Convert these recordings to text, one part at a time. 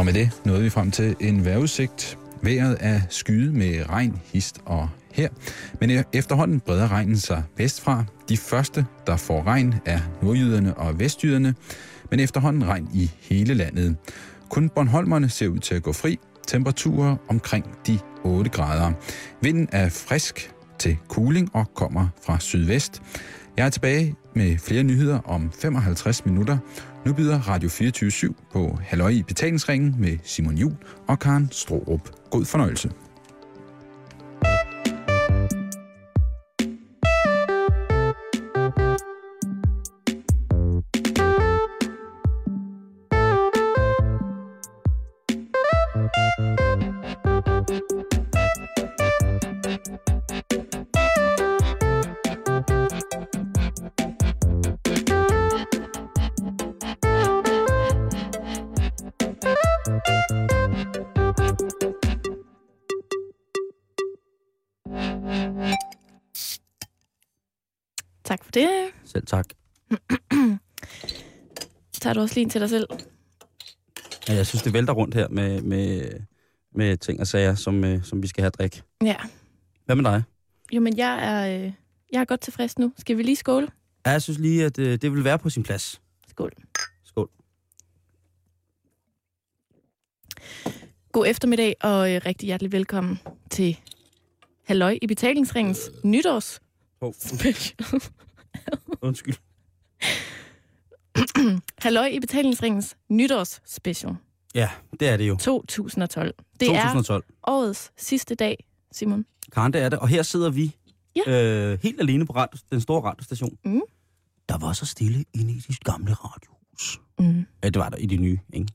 Og med det nåede vi frem til en vejrudsigt. Vejret er skyet med regn, hist og her. Men e- efterhånden breder regnen sig vestfra. De første, der får regn, er nordjyderne og vestjyderne. Men efterhånden regn i hele landet. Kun Bornholmerne ser ud til at gå fri. Temperaturer omkring de 8 grader. Vinden er frisk til cooling og kommer fra sydvest. Jeg er tilbage med flere nyheder om 55 minutter. Nu byder Radio 24 på Halløj i betalingsringen med Simon Jul og Karen Strohrup. God fornøjelse. Tager du også lige en til dig selv? Ja, jeg synes, det vælter rundt her med, med, med ting og sager, som, øh, som vi skal have drik. Ja. Hvad med dig? Jo, men jeg er, øh, jeg er godt tilfreds nu. Skal vi lige skåle? Ja, jeg synes lige, at øh, det vil være på sin plads. Skål. Skål. God eftermiddag og øh, rigtig hjertelig velkommen til Halløj i betalingsringens nytårs Oh, special. undskyld. Halløj i betalingsringens nytårs special Ja, det er det jo. 2012. Det 2012. er årets sidste dag, Simon. Karen, det er det. Og her sidder vi Ja. øh, helt alene på radio, den store radiostation. Mm. Der var så stille inde i dit gamle radiohus. Mm. Ja, det var der i de nye, ikke?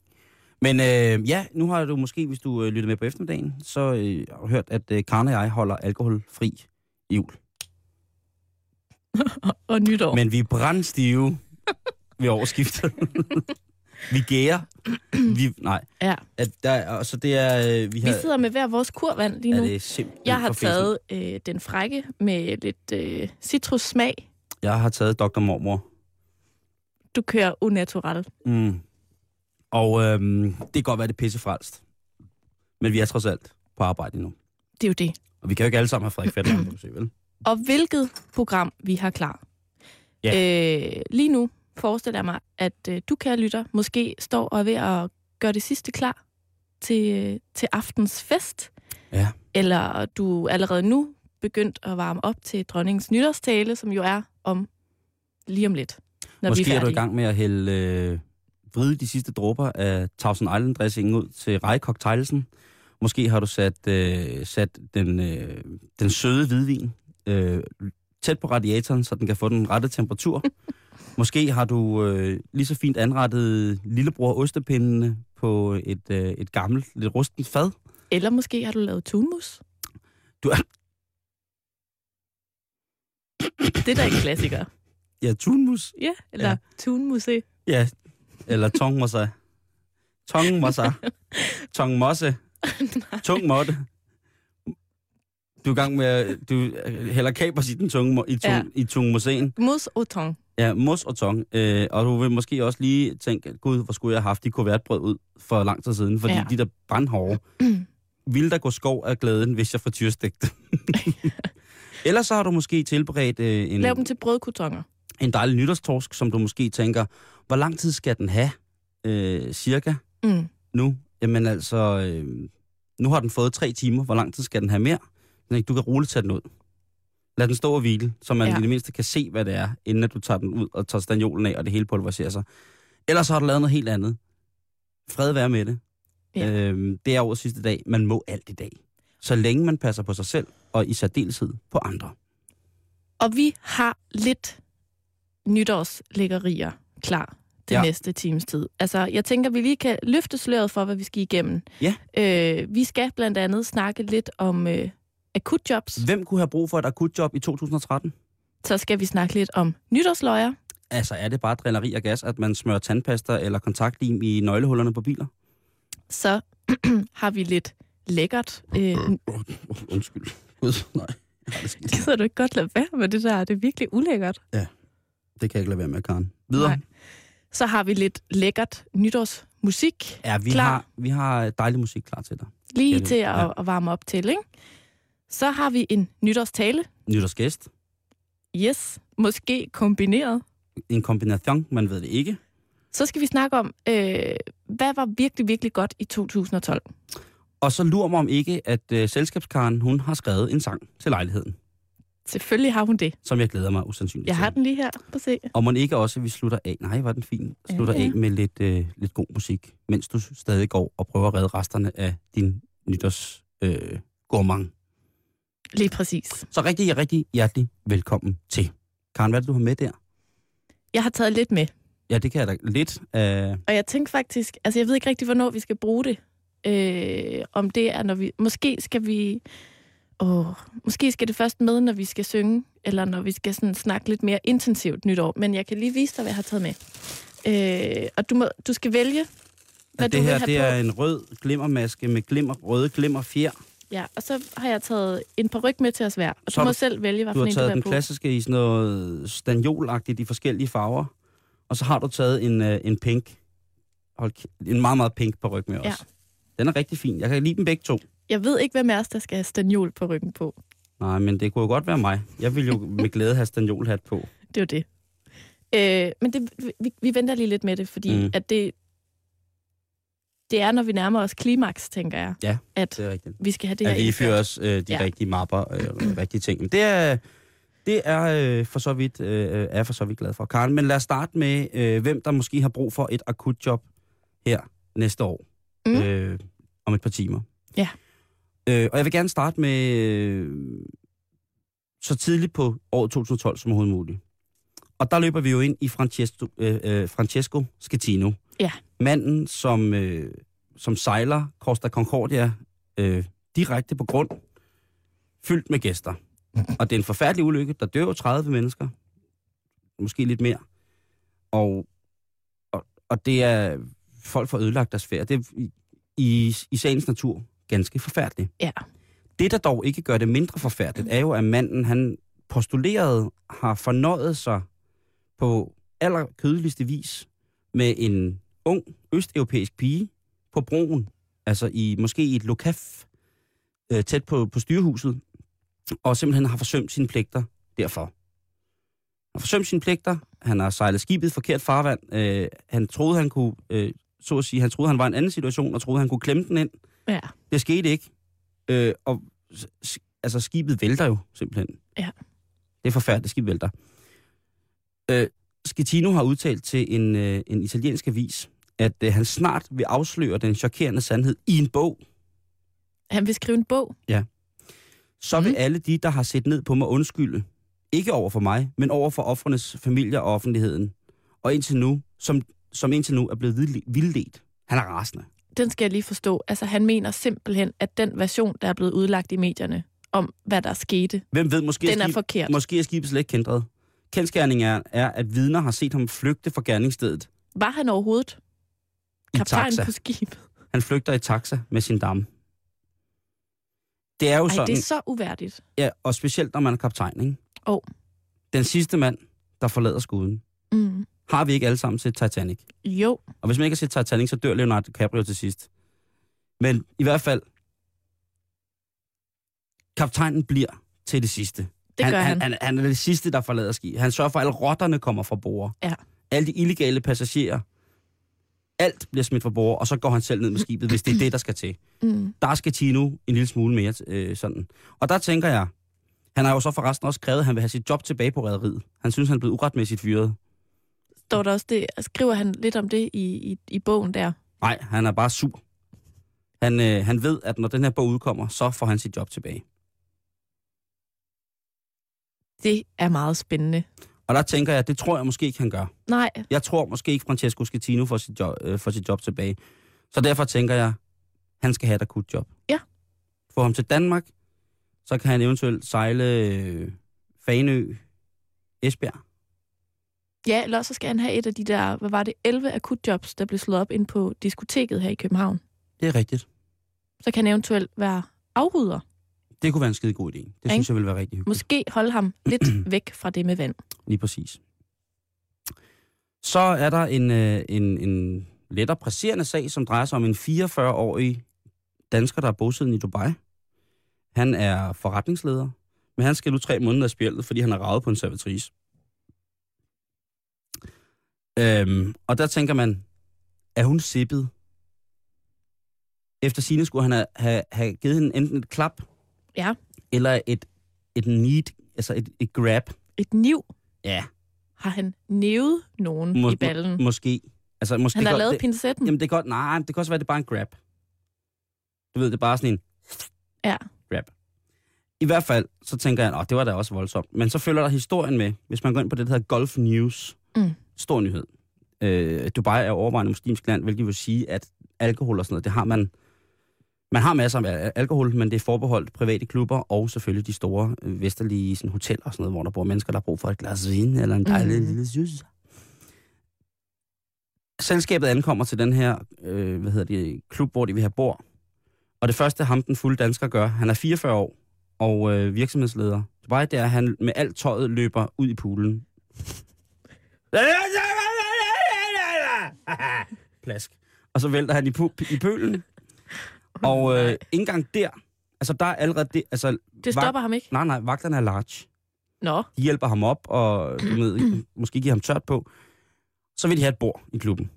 Men øh, ja, nu har du måske, hvis du øh, lytter med på eftermiddagen, så øh, har du hørt, at øh, Karen og jeg holder alkoholfri jul. Og nytår. Men... Men vi er brændstive ved årsskiftet. vi gærer. Vi, nej, Ja. at der, og så det er... Øh, vi Vi har, sidder med hver vores kurvand lige ja, nu. det er simpelthen Jeg har taget øh, den frække med lidt øh, citrussmag. Jeg har taget Dr. Mormor. Du kører unaturelt. Mm. Og øhm, det kan godt være, det er pissefrelst. Men vi er trods alt på arbejde nu. Det er jo det. Og vi kan jo ikke alle sammen have Frederik Fetland, kan du se, vel? Og hvilket program vi har klar. Øh, lige nu forestiller jeg mig, at øh, du, kære lytter, måske står og er ved at gøre det sidste klar til, øh, til aftens fest. Ja. Eller du allerede nu begyndt at varme op til dronningens nytårstale, som jo er om lige om lidt, når Måske vi er er du i gang med at hælde, øh, vride de sidste dråber af Thousand Island dressing ud til rejcocktailsen. Måske har du sat, øh, sat den, øh, den søde hvidvin øh, tæt på radiatoren, så den kan få den rette temperatur. Måske har du øh, lige så fint anrettet lillebror ostepindene på et, øh, et gammelt, lidt rustent fad. Eller måske har du lavet tunmus. Du er, Det er da en klassiker. ja, tunmus. Ja, eller Ja. ja. tunmusse. Ja, eller tongmosa. Tongmosa. Tongmosse. Tung måtte. Du er i gang med du hælder kapers i den tunge, i, tung, Ja. i tungmosen. Mus au thon. Ja, mos og tong. Øh, og du vil måske også lige tænke, gud, hvor skulle jeg have haft de kuvertbrød ud for lang tid siden, fordi Ja. de der brandhårde, ville der gå skov af glæden, hvis jeg frityrstegte. Ellers så har du måske tilberedt øh, en, Lav dem til brødkutonger. en dejlig nytårstorsk, som du måske tænker, hvor lang tid skal den have, øh, cirka, Mm. nu? Jamen altså, øh, nu har den fået tre timer. Hvor lang tid skal den have mere? Du kan roligt tage den ud. Lad den stå og hvile, så man Ja. i det mindste kan se, hvad det er, inden at du tager den ud og tager staniolen af, og det hele pulveriserer sig. Ellers har du lavet noget helt andet. Fred være med det. Ja. Øhm, det er årets sidste dag. Man må alt i dag. Så længe man passer på sig selv, og i særdeleshed på andre. Og vi har lidt nytårslæggerier klar det ja. Ja. næste times tid. Altså, jeg tænker, vi lige kan løfte sløret for, hvad vi skal igennem. Ja. Øh, vi skal blandt andet snakke lidt om øh, akutjobs. Hvem kunne have brug for et akutjob i 2013? Så skal vi snakke lidt om nytårsløjer. Altså, er det bare drilleri og gas, at man smører tandpasta eller kontaktlim i nøglehullerne på biler? Så har vi lidt lækkert. Øh, Undskyld. Gud, nej. Gider du ikke godt lade være med det der? Det er virkelig ulækkert. Det kan jeg ikke lade være med, Karen. Videre. Nej. Så har vi lidt lækkert nytårsmusik. musik Ja, vi klar. har, vi har dejlig musik klar til dig. lige Ja, til at, ja. at varme op til, ikke? Så har vi en nytårstale. Nytårsgæst. Yes, måske kombineret. En kombination, man ved det ikke. Så skal vi snakke om, øh, hvad var virkelig, virkelig godt i 2012. Og så lurer mig om ikke, at øh, selskabskaren, hun har skrevet en sang til lejligheden, Selvfølgelig har hun det. som jeg glæder mig usandsynligt Jeg har den lige her. Prøv se. Og må ikke også, at vi slutter af, nej, var den fin, slutter Ja, ja. af med lidt, øh, lidt god musik, mens du stadig går og prøver at redde resterne af din nytårs øh, gourmand. Lige præcis. Så rigtig, rigtig hjertelig velkommen til. Karen, hvad er det, du har med der? Jeg har taget lidt med. Ja, det kan jeg da lidt. Øh, Og jeg tænkte faktisk, altså jeg ved ikke rigtig, hvornår vi skal bruge det. Øh, om det er, når vi... Måske skal vi... Åh, måske skal det først med, når vi skal synge, eller når vi skal sådan snakke lidt mere intensivt nytår. Men jeg kan lige vise dig, hvad jeg har taget med. Øh, og du, må, du skal vælge, hvad du det vil her, have det på. er en rød glimmermaske med glimmer, røde glimmerfjer. Ja, og så har jeg taget en par ryg med til os hver. Og Så du har må du- selv vælge, hvad Du for har en du taget vil den på. klassiske i sådan noget stanjolagtigt i forskellige farver. Og så har du taget en, øh, en pink. Hold, en meget, meget pink på ryg med. Ja. Den er rigtig fin. Jeg kan lide dem begge to. Jeg ved ikke, hvem af os, der skal have stanjol på ryggen på. Nej, men det kunne jo godt være mig. Jeg vil jo med glæde have stanjolhat på. Det er jo det. Øh, men det, vi, vi venter lige lidt med det, fordi mm. at det, det er, når vi nærmer os klimaks, tænker jeg, Ja, at Det er rigtigt. vi skal have det her at vi fører os øh, de ja. Rigtige mapper, øh, rigtige ting. Men det er, det er øh, for så vidt, øh, er jeg for så vidt glad for. Karen, men lad os starte med, øh, hvem der måske har brug for et akut job her næste år. Mm. Øh, om et par timer. Ja. Øh, og jeg vil gerne starte med øh, så tidligt på året 2012 som overhovedet muligt. Og der løber vi jo ind i Francesco, øh, øh, Francesco Schettino. Ja. Manden, som, øh, som sejler Costa Concordia øh, direkte på grund, fyldt med gæster. Og det er en forfærdelig ulykke. Der dør jo 30 mennesker. Måske lidt mere. Og, og, og det er folk får ødelagt deres ferie. Det er i, i, i sagens natur ganske forfærdeligt. Ja. Det, der dog ikke gør det mindre forfærdeligt, er jo, at manden, han postuleret, har fornøjet sig på allerkødeligste vis med en ung østeuropæisk pige på broen, altså i måske i et lokaf øh, tæt på, på styrehuset, og simpelthen har forsømt sine pligter derfor. Han har forsømt sine pligter, han har sejlet skibet i forkert farvand, øh, han troede, han kunne, øh, så at sige, han troede, han var i en anden situation, og troede, han kunne klemme den ind. Ja. Det skete ikke. Øh, og altså, skibet vælter jo simpelthen. Ja. Det er forfærdeligt, skibet vælter. Øh, Schettino har udtalt til en, øh, en italiensk avis, at øh, han snart vil afsløre den chokerende sandhed i en bog. Han vil skrive en bog. Så vil Mm. alle de, der har set ned på mig, undskylde. Ikke over for mig, men over for offrenes familier og offentligheden. Og indtil nu, som, som indtil nu er blevet vildle- vildledt. Han er rasende. Den skal jeg lige forstå. Altså, han mener simpelthen, at den version, der er blevet udlagt i medierne, om hvad der skete, Hvem ved, måske den er skib- forkert. Måske er skibet slet ikke kendret. Kendskærningen er, er, at vidner har set ham flygte fra gerningsstedet Var han overhovedet i taxa. på skibet? Han flygter i taxa med sin dame. Det er jo Ej, sådan, det er så uværdigt. ja, og specielt når man er kaptajn, ikke? Åh. Den sidste mand, der forlader skuden, Mm. har vi ikke alle sammen set Titanic. Jo, Og hvis man ikke har set Titanic, så dør Leonardo DiCaprio til sidst. Men i hvert fald, kaptajnen bliver til det sidste. det gør han. han. Han, han er det sidste, der forlader skib. Han sørger for, at alle rotterne kommer fra bord. Ja. Alle de illegale passagerer. Alt bliver smidt fra bord, og så går han selv ned med skibet, hvis det er det, der skal til. Mm. Der skal Tino en lille smule mere øh, sådan. Og der tænker jeg, han har jo så forresten også skrevet, at han vil have sit job tilbage på rædderiet. Han synes, han er blevet uretmæssigt fyret. Står der også det, skriver han lidt om det i, i, i bogen der? Nej, han er bare sur. Han, øh, han ved, at når den her bog udkommer, så får han sit job tilbage. Det er meget spændende. Og der tænker jeg, det tror jeg måske ikke, han gør. Nej, Jeg tror måske ikke, Francesco Schettino får sit job, øh, får sit job tilbage. Så derfor tænker jeg, han skal have et akut job. Ja. Få ham til Danmark, så kan han eventuelt sejle øh, Fanø, Esbjerg. ja, eller så skal han have et af de der, hvad var det, 11 akutjobs, der blev slået op ind på diskoteket her i København. Det er rigtigt. Så kan han eventuelt være afrydder. Det kunne være en skide god idé. Det Ikke? synes jeg ville være rigtig hyggeligt. Måske holde ham lidt væk fra det med vand. Lige præcis. Så er der en, øh, en, en lettere presserende sag, som drejer sig om en 44-årig dansker, der er bosiddende i Dubai. Han er forretningsleder, men han skal nu tre måneder af spjældet, fordi han har ravet på en servitrice. Øhm, og der tænker man, er hun sippet? Efter sine skulle han have, have, have givet hende enten et klap, Ja. eller et, et need, altså et, et grab. Et niv. Ja, Har han nævet nogen Må- i ballen? måske. Altså, måske han har godt- lavet det, pincetten. Jamen, det kan godt, nej, det kan også være, det er bare en grab. Du ved, det er bare sådan en Ja. grab. I hvert fald, så tænker jeg, at det var da også voldsomt. Men så følger der historien med, hvis man går ind på det, der hedder Golf News. Mm. Stor nyhed. Øh, Dubai er overvejende muslimsk land, hvilket vil sige, at alkohol og sådan noget, det har man... Man har masser af alkohol, men det er forbeholdt private klubber og selvfølgelig de store øh, vesterlige sådan, hoteller og sådan noget, hvor der bor mennesker, der har brug for et glas vin eller en dejlig mm. lille juice. Selskabet ankommer til den her øh, hvad hedder det, klub, hvor de vil have bord. Og det første, ham den fulde dansker gør, han er 44 år og øh, virksomhedsleder. Det bare det er, at han med alt tøjet løber ud i poolen. Plask. Og så vælter han i, pu- i pølen. Og øh, ikke engang der, altså der er allerede det, altså, Det stopper ham ikke. nej, nej, vagterne er large. Nå. De hjælper ham op, og du ved, måske giver ham tørt på. Så vil de have et bord i klubben.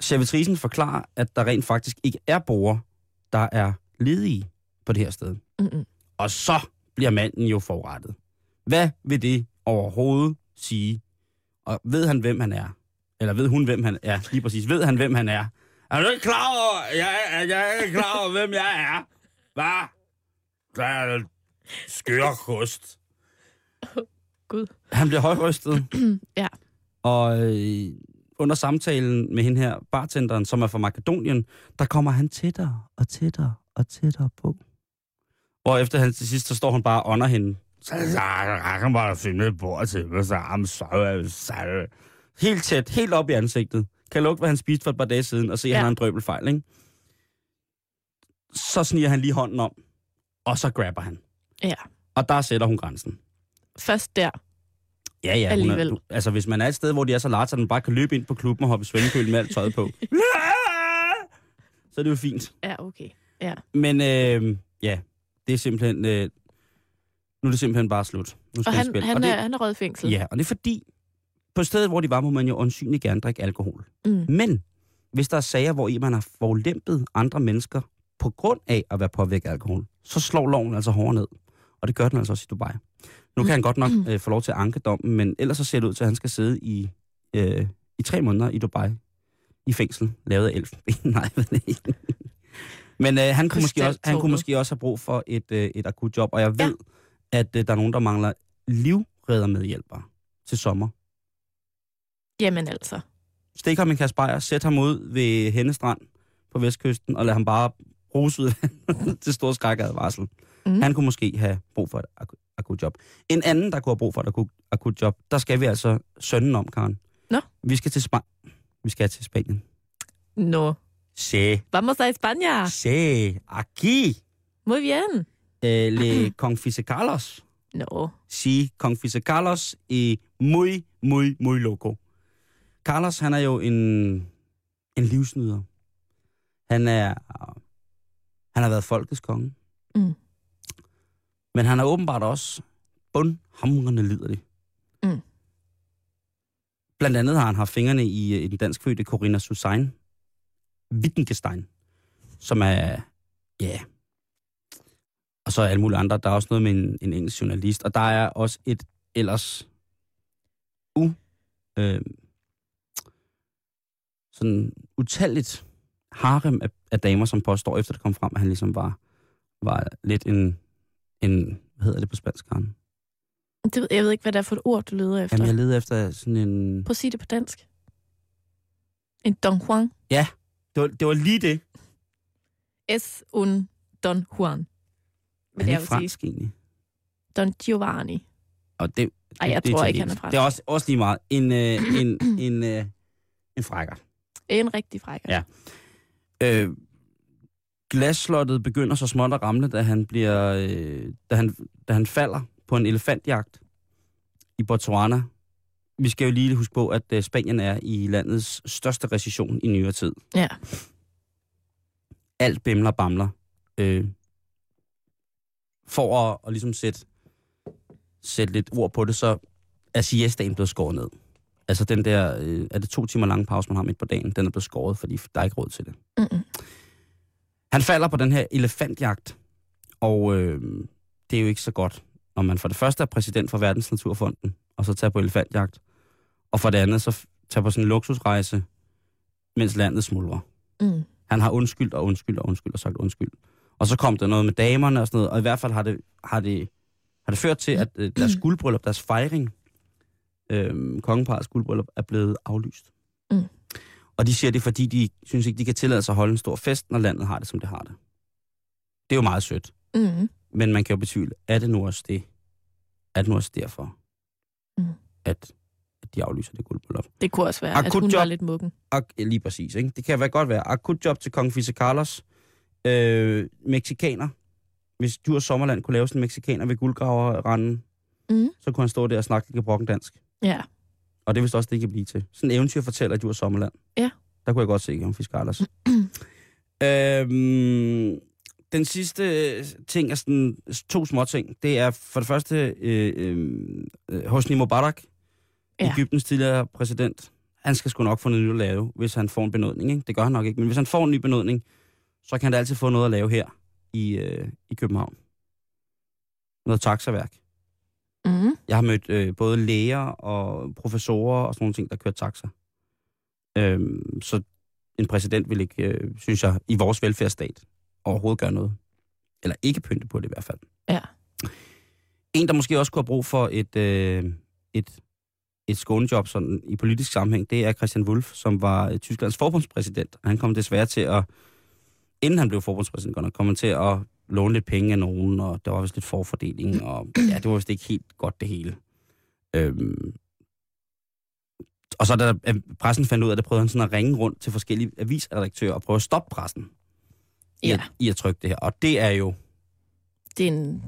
Servitrisen forklarer, at der rent faktisk ikke er borgere, der er ledige på det her sted. Mm-mm. Og så bliver manden jo forurettet. Hvad vil det overhovedet sige? Og ved han, hvem han er? Eller ved hun, hvem han er? Lige præcis. Ved han, hvem han er? Er du ikke klar over, jeg, er- jeg er ikke klar over, hvem jeg er? Hvad? Der er skør kost. Gud. Han bliver højrystet. Ja. Og øh, under samtalen med hende her, bartenderen, som er fra Makedonien, der kommer han tættere og tættere og tættere på. Og efter han til sidst, så står han bare under hende. Så kan bare finde et bord til mig, så I'm sorry, sorry. Helt tæt, helt op i ansigtet. Kan lugte, hvad han spiste for et par dage siden, og se, at Ja. han har en drøbelfejl, ikke? Så sniger han lige hånden om, og så grabber han. Ja. Og der sætter hun grænsen. Først der. Ja, ja. Hun er, altså, hvis man er et sted, hvor de er så large, at man bare kan løbe ind på klubben og hoppe i svømmekølen med alt tøjet på, så er det jo fint. Ja, okay. Ja. Men øh, ja, det er simpelthen... Øh, nu er det simpelthen bare slut. Nu skal Og han, spille. han, og det, er, han er røget fængsel. Ja, og det er fordi, på stedet, hvor de var, må man jo åndsynligt gerne drikke alkohol. Mm. Men hvis der er sager, hvor i man har forulæmpet andre mennesker på grund af at være påvirket af alkohol, så slår loven altså hårdere ned. Og det gør den altså også i Dubai. Nu kan han godt nok øh, få lov til at anke dommen, men ellers så ser det ud til, at han skal sidde i, øh, i tre måneder i Dubai i fængsel, lavet af elfenben. Nej, hvad er det? Men øh, han, kunne måske også, han kunne måske også have brug for et, øh, et akut job, og jeg ved, ja. At øh, der er nogen, der mangler livreddermedhjælpere til sommer. Jamen altså. Stik ham en kasse bajer, sæt ham ud ved Hennestrand på vestkysten, og lad ham bare ruse ud til stor skrækadvarsel. Mm. Han kunne måske have brug for et aku- akut job. En anden, der kunne have brug for et akut, akut job, der skal vi altså sønnen om, Karen. Nå. Vi skal til Spanien. Vi skal til Spanien. No. Se, Vamos a España. se, aquí, Muy bien. Eh, le confisecalos. No. Sí, confisecalos y muy, muy, muy loco. Carlos, han er jo en, en livsnyder. Han er, han har været folkets konge. Mm. Men han er åbenbart også bundhamrende liderlig. Mm. Blandt andet har han haft fingrene i, i den dansk fødte Corinna Susanne Wittgenstein, som er, ja, og så alle mulige andre. Der er også noget med en, en engelsk journalist, og der er også et ellers u, øh, sådan utalligt harem af, af damer, som påstår, efter det kom frem, at han ligesom var, var lidt en, en, hvad hedder det på spansk, Karen? Det, ved- jeg ved ikke, hvad det er for et ord, du leder efter. Jamen, jeg leder efter sådan en... Prøv at sige det på dansk. En Don Juan. Det var, det var lige det. Es un Don Juan. Er jeg det sige. fransk egentlig? Don Giovanni. Og det, Ej, jeg det er tror ikke, han er fransk. Det er også, også lige meget. En, øh, en, en, øh, en frækker. En rigtig frækker. Ja. Øh, glasslottet begynder så småt at ramle, da han, bliver, øh, da han, da han falder på en elefantjagt i Botswana. Vi skal jo lige huske på, at øh, Spanien er i landets største recession i nyere tid. Ja. Alt bimler bamler. Øh, for at, at ligesom sætte, sætte lidt ord på det, så er siestaen blevet skåret ned. Altså den der, øh, er det to timer lange pause, man har midt på dagen, den er blevet skåret, fordi der er ikke råd til det. Mm-mm. Han falder på den her elefantjagt, og øh, det er jo ikke så godt, når man for det første er præsident for Verdensnaturfonden, og så tager på elefantjagt, og for det andet så tager på sådan en luksusrejse, mens landet smuldrer. Mm. Han har undskyldt og undskyldt og undskyldt og sagt undskyld. Og så kom der noget med damerne og sådan noget, og i hvert fald har det, har det, har det ført til, at øh, deres guldbryllup, deres fejring, øh, kongeparets guldbryllup, er blevet aflyst. Mm. Og de siger det, fordi de synes ikke, de kan tillade sig at holde en stor fest, når landet har det, som det har det. Det er jo meget sødt. Mm. Men man kan jo betvivle, er det nu også det? Er det nu også derfor, Mm. at, at de aflyser det guldbryllup? Det kunne også være, at Akut hun var job. lidt muggen. Ak- ja, lige præcis, ikke? Det kan være godt være. Akut job til kong Fise Carlos. Øh, Mexikaner. Hvis du og Sommerland kunne lave sådan en mexikaner ved guldgraverranden, Mm. så kunne han stå der og snakke lidt brokken dansk. Ja. Og det er vist også det, det kan blive til. Sådan en eventyr fortæller du og Sommerland. Ja. Der kunne jeg godt se kong Fise Carlos. øhm, den sidste ting er sådan to små ting. Det er for det første øh, øh, Hosni Mubarak, ja. Ægyptens tidligere præsident. Han skal sgu nok få noget nyt at lave, hvis han får en benådning. Ikke? Det gør han nok ikke, men hvis han får en ny benådning, så kan han da altid få noget at lave her i, øh, i København. Noget taxaværk. Mm. Jeg har mødt øh, både læger og professorer og sådan nogle ting, der kører taxa. Øhm, så en præsident vil ikke, øh, synes jeg, i vores velfærdsstat overhovedet gøre noget. Eller ikke pynte på det i hvert fald. Ja. En, der måske også kunne have brug for et, øh, et, et skånejob sådan, i politisk sammenhæng, det er Christian Wulff, som var øh, Tysklands forbundspræsident. Han kom desværre til at, inden han blev forbundspræsident, godt nok, kom han til at låne lidt penge af nogen, og der var vist lidt forfordeling, og ja, det var vist ikke helt godt det hele. Øhm, og så da pressen fandt ud af det, prøvede han sådan at ringe rundt til forskellige avisredaktører og prøve at stoppe pressen i, Ja, at, i at trykke det her. Og det er jo det er en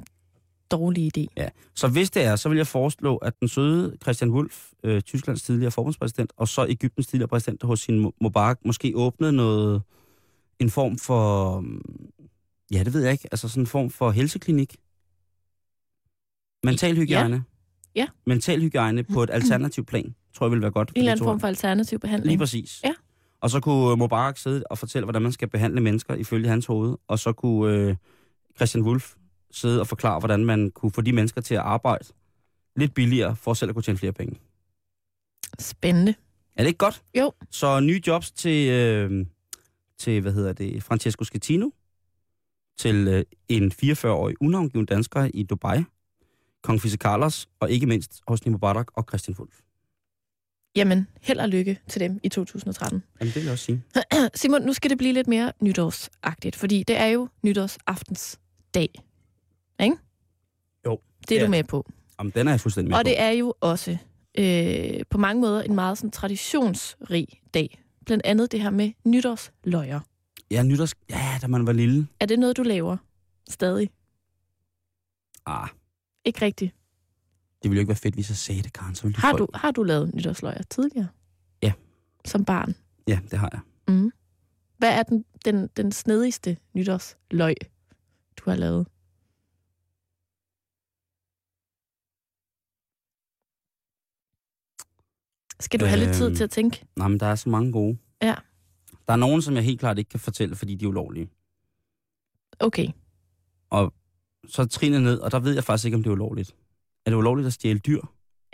dårlig idé. Ja, så hvis det er, så vil jeg foreslå, at den søde Christian Wulff, øh, Tysklands tidligere forbundspræsident, og så Ægyptens tidligere præsident hos sin Mu- Mubarak, måske åbnede noget, en form for, ja, det ved jeg ikke, altså sådan en form for helseklinik. Mental hygiejne. Ja. Mental hygiejne på et alternativt plan, tror jeg vil være godt. En eller de anden form for alternativ behandling. Lige præcis. Ja. Og så kunne Mubarak sidde og fortælle, hvordan man skal behandle mennesker ifølge hans hoved. Og så kunne øh, Christian Wulff sidde og forklare, hvordan man kunne få de mennesker til at arbejde lidt billigere, for selv at kunne tjene flere penge. Spændende. Er det ikke godt? Jo. Så nye jobs til, øh, til hvad hedder det, Francesco Schettino, til øh, en 44-årig unavngiven dansker i Dubai, Kong Fisse Carlos, og ikke mindst Hosni Mubarak og Christian Wulff. Jamen, held og lykke til dem i 2013. Jamen, det vil jeg også sige. Simon, nu skal det blive lidt mere nytårsagtigt, fordi det er jo nytårsaftens dag. Ikke? Jo. Det er Ja. du med på. Jamen, den er jeg fuldstændig med Og på. det er jo også øh, på mange måder en meget sådan, traditionsrig dag. Blandt andet det her med nytårsløjer. Ja, nytårs... Ja, da man var lille. Er det noget, du laver stadig? Ah, Ikke rigtigt. det ville jo ikke være fedt, hvis jeg sagde det, Karen. Så ville Har du, har du lavet nytårsløjer tidligere? Ja. Som barn? Ja, det har jeg. Mm. Hvad er den, den, den snedigste nytårsløg, du har lavet? Skal du have lidt tid Øhm. til at tænke? Nej, men der er så mange gode. Ja. Der er nogen, som jeg helt klart ikke kan fortælle, fordi de er ulovlige. Okay. Så er trinet ned, og der ved jeg faktisk ikke, om det er ulovligt. Er det ulovligt at stjæle dyr?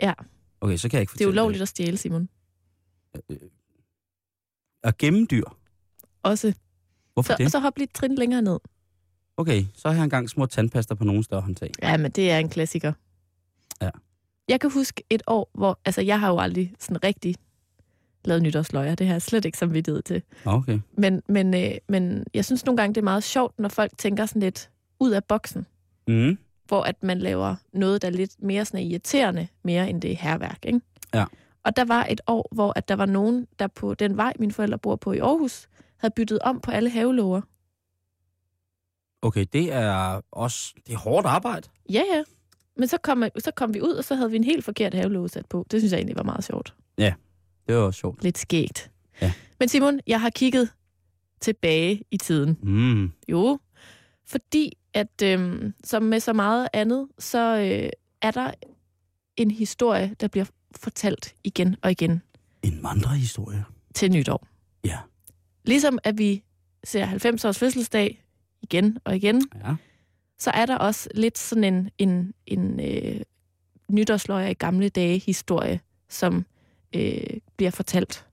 Ja. Okay, så kan jeg ikke Det er fortælle ulovligt at stjæle, Simon. det. At gemme dyr? Også. Hvorfor Så, det? så hop lidt trin længere ned. Okay, så har jeg engang små tandpasta på nogle større håndtag. Ja, men det er en klassiker. Ja. Jeg kan huske et år, hvor... Altså, jeg har jo aldrig sådan rigtig lavet nytårsløjer. Det har jeg slet ikke samvittighed til. Okay. Men, men, øh, men jeg synes nogle gange, det er meget sjovt, når folk tænker sådan lidt ud af boksen. Mm. hvor at man laver noget, der er lidt mere sådan irriterende, mere end det er herværk, ikke? Ja. Og der var et år, hvor at der var nogen, der på den vej, mine forældre bor på i Aarhus, havde byttet om på alle havelåger. Okay, det er også... Det er hårdt arbejde. Ja, ja. Men så kom, så kom vi ud, og så havde vi en helt forkert havelåge sat på. Det synes jeg egentlig var meget sjovt. Det var sjovt. Lidt skægt. Ja. Men Simon, jeg har kigget tilbage i tiden. Mm. Jo, fordi at øhm, som med så meget andet, så øh, er der en historie, der bliver fortalt igen og igen En vandrehistorie. til nytår. Ja. Ligesom at vi ser 90-års fødselsdag igen og igen, Ja. Så er der også lidt sådan en, en, en øh, nytårsløjer i gamle dage historie, som øh, bliver fortalt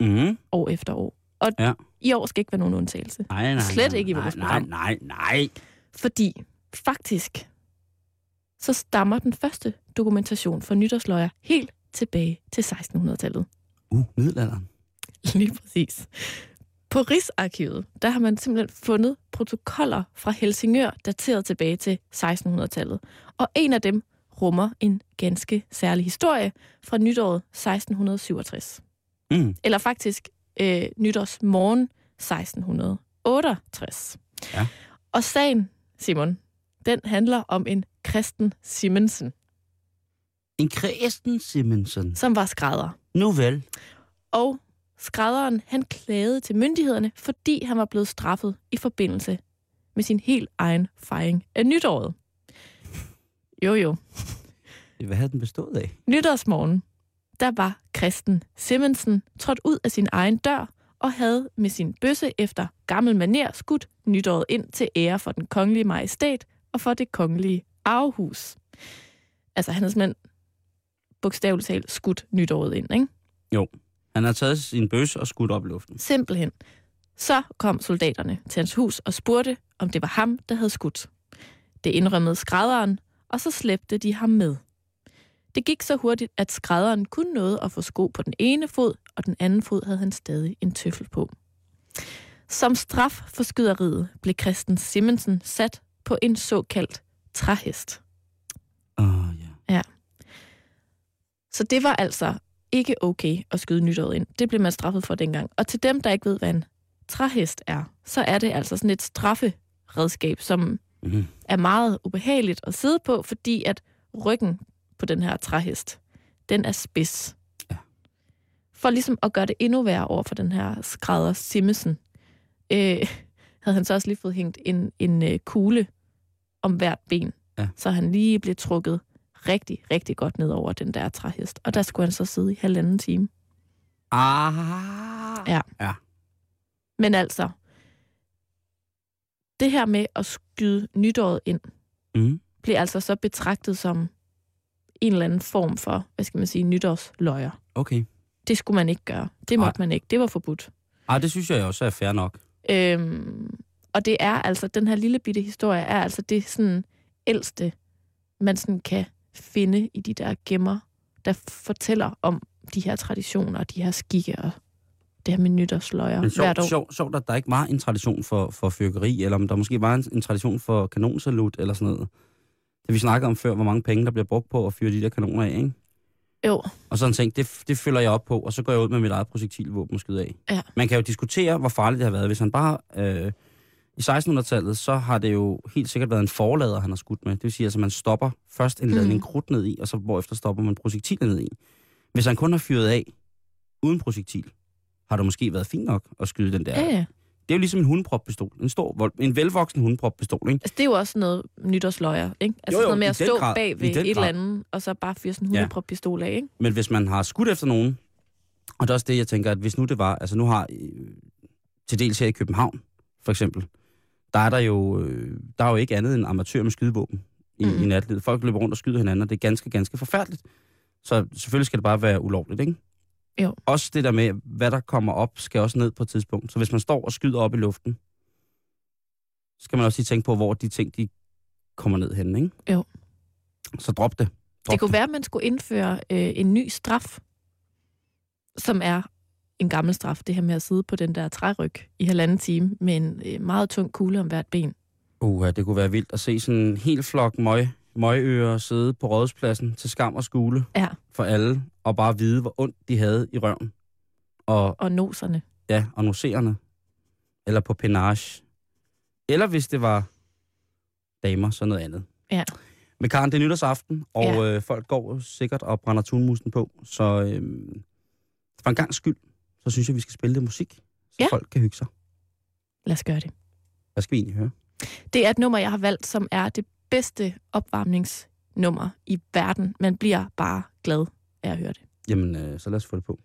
Mm. år efter år. Og Ja. i år skal ikke være nogen undtagelse. Nej, nej, Slet nej, ikke i nej, vores nej, program. nej, nej. Fordi faktisk, så stammer den første dokumentation for nytårsløjer helt tilbage til 1600-tallet. Uh, middelalderen. Lige præcis. På Rigsarkivet, der har man simpelthen fundet protokoller fra Helsingør, dateret tilbage til 1600-tallet. Og en af dem rummer en ganske særlig historie fra nytåret 1667. Mm. Eller faktisk øh, nytårsmorgen 1668. Ja. Og sagen, Simon, den handler om en Kristen Simonsen, En Kristen Simonsen. som var skrædder. Nu vel. Og skrædderen, han klagede til myndighederne, fordi han var blevet straffet i forbindelse med sin helt egen fejring af nytåret. Jo, jo. Hvad havde den bestået af? Nytårsmorgen, der var Kristen Simonsen trådt ud af sin egen dør og havde med sin bøsse efter gammel maner skudt nytåret ind til ære for den kongelige majestæt og for det kongelige arvehus. Altså, han havde simpelthen bogstaveligt talt skudt nytåret ind, ikke? Han har taget sin bøs og skudt op i luften. Simpelthen. Så kom soldaterne til hans hus og spurgte, om det var ham, der havde skudt. Det indrømmede skrædderen, og så slæbte de ham med. Det gik så hurtigt, at skrædderen kun nåede at få sko på den ene fod, og den anden fod havde han stadig en tøffel på. Som straf for skyderiet blev Christen Simonsen sat på en såkaldt træhest. Åh, oh, ja. Så det var altså ikke okay at skyde nytåret ind. Det blev man straffet for dengang. Og til dem, der ikke ved, hvad en træhest er, så er det altså sådan et strafferedskab, som Mm. er meget ubehageligt at sidde på, fordi at ryggen på den her træhest, den er spids. Ja. For ligesom at gøre det endnu værre over for den her skrædder Simmesen, øh, havde han så også lige fået hængt en, en øh, kugle om hvert ben. Ja. Så han lige blev trukket rigtig, rigtig godt ned over den der træhest. Og der skulle han så sidde i halvanden time. Ah. Ja. Ja. Men altså, det her med at skyde nytåret ind, Mm. blev altså så betragtet som en eller anden form for, hvad skal man sige, nytårsløjer. Okay. Det skulle man ikke gøre. Det måtte man ikke. Det var forbudt. Ah, det synes jeg også er fair nok. Øhm, og det er altså, den her lille bitte historie er altså det sådan ældste, man sådan kan finde i de der gemmer, der fortæller om de her traditioner og de her skikke og det her med nytårsløjer Men hvert år. sjovt, sjov, at der ikke var en tradition for, for fyrkeri, eller om der måske var en, en tradition for kanonsalut, eller sådan noget. Det vi snakkede om før, hvor mange penge, der bliver brugt på at fyre de der kanoner af, ikke? Jo, Og sådan tænkt, det, det følger jeg op på, og så går jeg ud med mit eget projektilvåben og skyder af. Ja. Man kan jo diskutere, hvor farligt det har været. Hvis han bare... Øh, I 1600-tallet, så har det jo helt sikkert været en forlader, han har skudt med. Det vil sige, at altså, man stopper først en ladning Mhm. krudt ned i, og så hvorefter stopper man projektiler ned i. Hvis han kun har fyret af uden projektil, har det måske været fint nok at skyde den der. ja, ja. Det er jo ligesom en hundproppistol. En stor, en velvoksen hundproppistol, ikke? Altså, det er jo også noget nytårsløjer, ikke? Altså Jo, jo, sådan noget med at stå grad, bag ved et grad. eller andet, og så bare fyre sådan en Ja. hundeproppistol af, ikke? Men hvis man har skudt efter nogen, og det er også det, jeg tænker, at hvis nu det var, altså nu har, øh, til dels her i København, for eksempel, der er der jo, øh, der er jo ikke andet end amatører med skydevåben i, mm. i natlivet. Folk løber rundt og skyder hinanden, og det er ganske, ganske forfærdeligt. Så selvfølgelig skal det bare være ulovligt, ikke? Jo. Også det der med, hvad der kommer op, skal også ned på et tidspunkt. Så hvis man står og skyder op i luften, så skal man også lige tænke på, hvor de ting, de kommer ned hen, ikke? Jo. Så drop det. Drop Det kunne være, at man skulle indføre øh, en ny straf, som er en gammel straf, det her med at sidde på den der træryg i halvanden time med en øh, meget tung kugle om hvert ben. Uh, det kunne være vildt at se sådan en hel flok møg, møgører sidde på rådspladsen til skam og skule Ja, for alle, og bare vide, hvor ondt de havde i røven. Og, og noserne. ja, og noserende. Eller på penage. Eller hvis det var damer, så noget andet. Ja. Men Karen, det er nytårsaften, og Ja. øh, folk går sikkert og brænder tunmusen på. Så øh, for en gang skyld, så synes jeg, vi skal spille lidt musik, så Ja. folk kan hygge sig. Lad os gøre det. Hvad skal vi egentlig høre? Det er et nummer, jeg har valgt, som er det bedste opvarmningsnummer i verden. Man bliver bare glad af at høre det. Jamen, øh, så lad os få det på.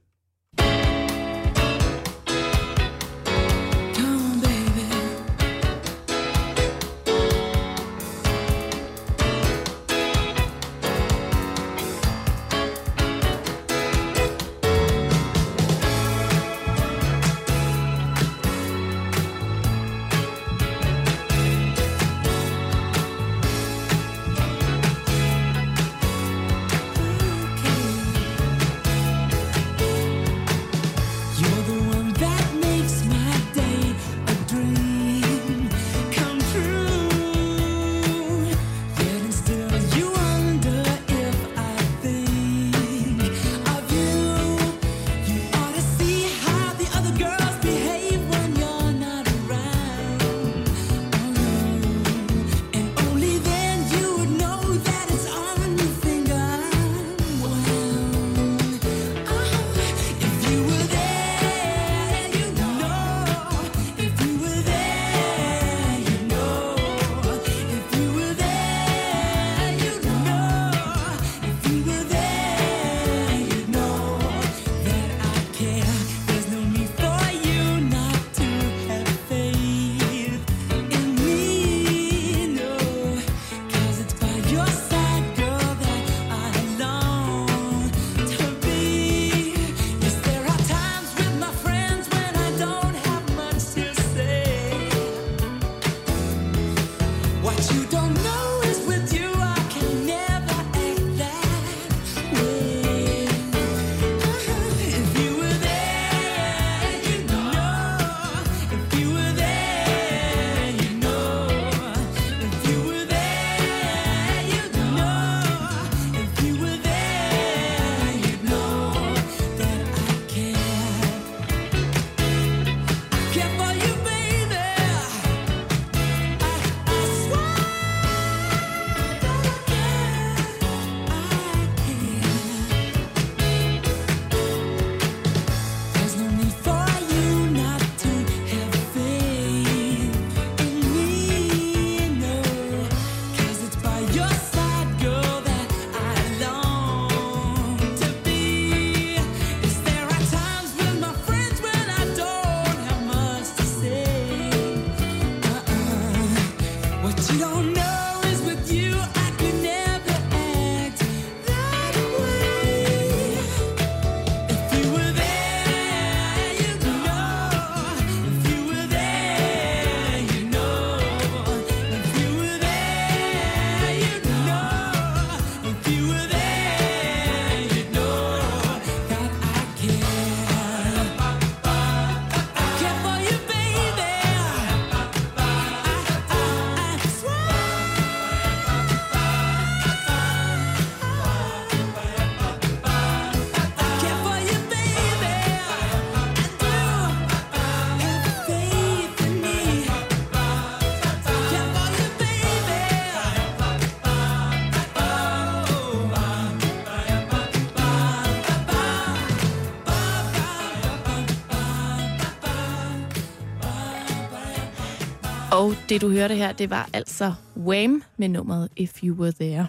Det, du hørte her, det var altså Wham med nummeret If You Were There.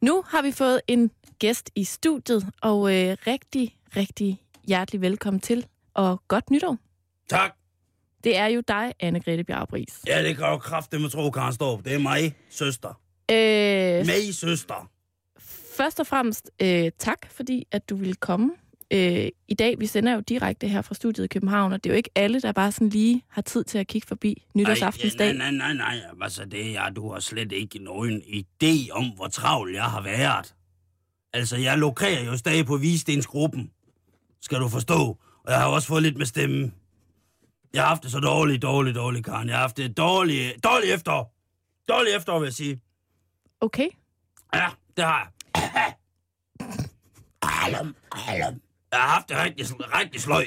Nu har vi fået en gæst i studiet, og øh, rigtig, rigtig hjertelig velkommen til, og godt nytår. Tak. Det er jo dig, Anne-Grethe Bjarbris. Ja, det kan jo kraftigt med tro, Karen Storp. Det er mig, søster. Øh, Mig, søster. først og fremmest øh, tak, fordi at du ville komme. Øh, I dag, vi sender jo direkte her fra studiet i København, og det er jo ikke alle, der bare sådan lige har tid til at kigge forbi nytårsaftensdag. Nej, nej, nej, nej. Altså, det er, du har slet ikke nogen idé om, hvor travl jeg har været. Altså, jeg lukrerer jo stadig på Vistensgruppen. Skal du forstå. Og jeg har også fået lidt med stemmen. Jeg har haft det så dårligt, dårligt, dårligt, Karen. Jeg har haft det dårligt, dårligt efter. Dårligt efter, vil jeg sige. Okay. Ja, det har jeg. Alum, alum. Jeg har haft det rigtig, rigtig sløj.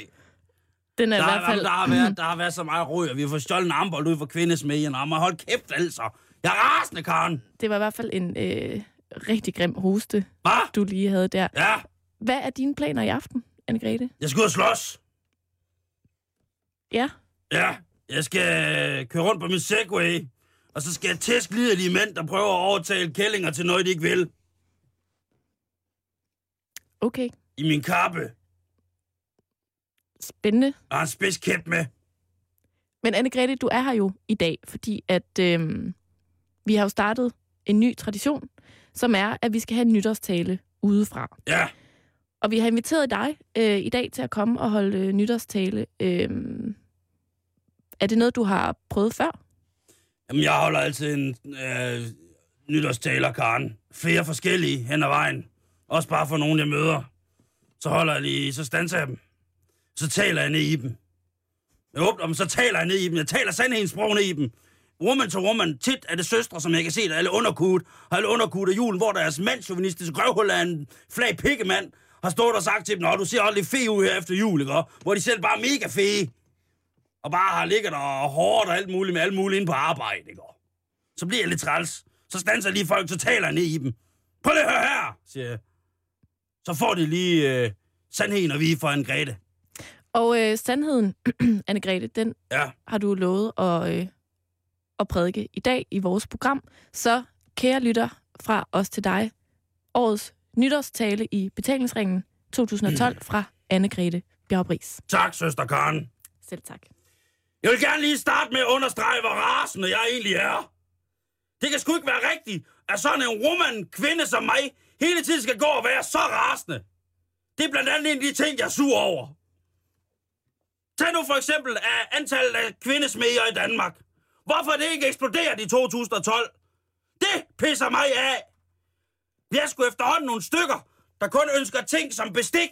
Den er Der, i hvert fald... der, har været, der har været så meget røg, og vi har fået stjålet en armbold ud for kvindesmedien, og man holdt kæft altså. Jeg er rasende, Karen. Det var i hvert fald en øh, rigtig grim hoste, Hvad? du lige havde der. Ja, Hvad er dine planer i aften, Anne-Grethe? jeg skal ud og slås. Ja, Ja, jeg skal køre rundt på min Segway. Og så skal jeg tæske liderlige mænd, der prøver at overtale kællinger til noget, de ikke vil. okay. I min kappe. Spændende. Og en spids kæp med. Men Anne-Grethe, du er her jo i dag, fordi at øh, vi har jo startet en ny tradition, som er, at vi skal have en nytårstale udefra. Ja, Og vi har inviteret dig øh, i dag til at komme og holde øh, nytårstale. Øh, er det noget, du har prøvet før? Jamen, jeg holder altid en øh, nytårstaler, Karen. Flere forskellige hen ad vejen. Også bare for nogen, jeg møder. Så holder jeg lige, så standser jeg dem. Så taler jeg ned i dem. Jeg åbner dem, så taler jeg ned i dem. Jeg taler sandhedens sprog ned i dem. Woman to woman. Tit er det søstre, som jeg kan se, der er alle underkudt. Har alle underkudt af julen, hvor deres mandsjuvenistiske røvhul af en flag pikkemand har stået og sagt til dem, Nå, du ser aldrig fe ud her efter jul, ikke? Hvor de selv bare er mega fede og bare har ligget og hårdt og alt muligt med alt muligt inde på arbejde, ikke? Så bliver jeg lidt træls. Så standser lige folk, så taler jeg ned i dem. Prøv lige at høre her, siger jeg. Så får de lige øh, sandheden og vi for en Grete. Og øh, sandheden, Anne-Grethe, den Ja, har du lovet at, øh, at prædike i dag i vores program. Så kære lytter fra os til dig, årets nytårstale i betalingsringen 2012 fra Anne-Grethe Bjergbris. tak, søster Karen. Selv tak. Jeg vil gerne lige starte med at understrege, hvor rasende jeg egentlig er. Det kan sgu ikke være rigtigt, at sådan en woman kvinde som mig hele tiden skal gå og være så rasende. Det er blandt andet en af de ting, jeg er sur over. Tag nu for eksempel af antallet af kvindesmeder i Danmark. Hvorfor det ikke eksploderet i 2012? Det pisser mig af. Er sgu efterhånden nogle stykker, der kun ønsker ting som bestik,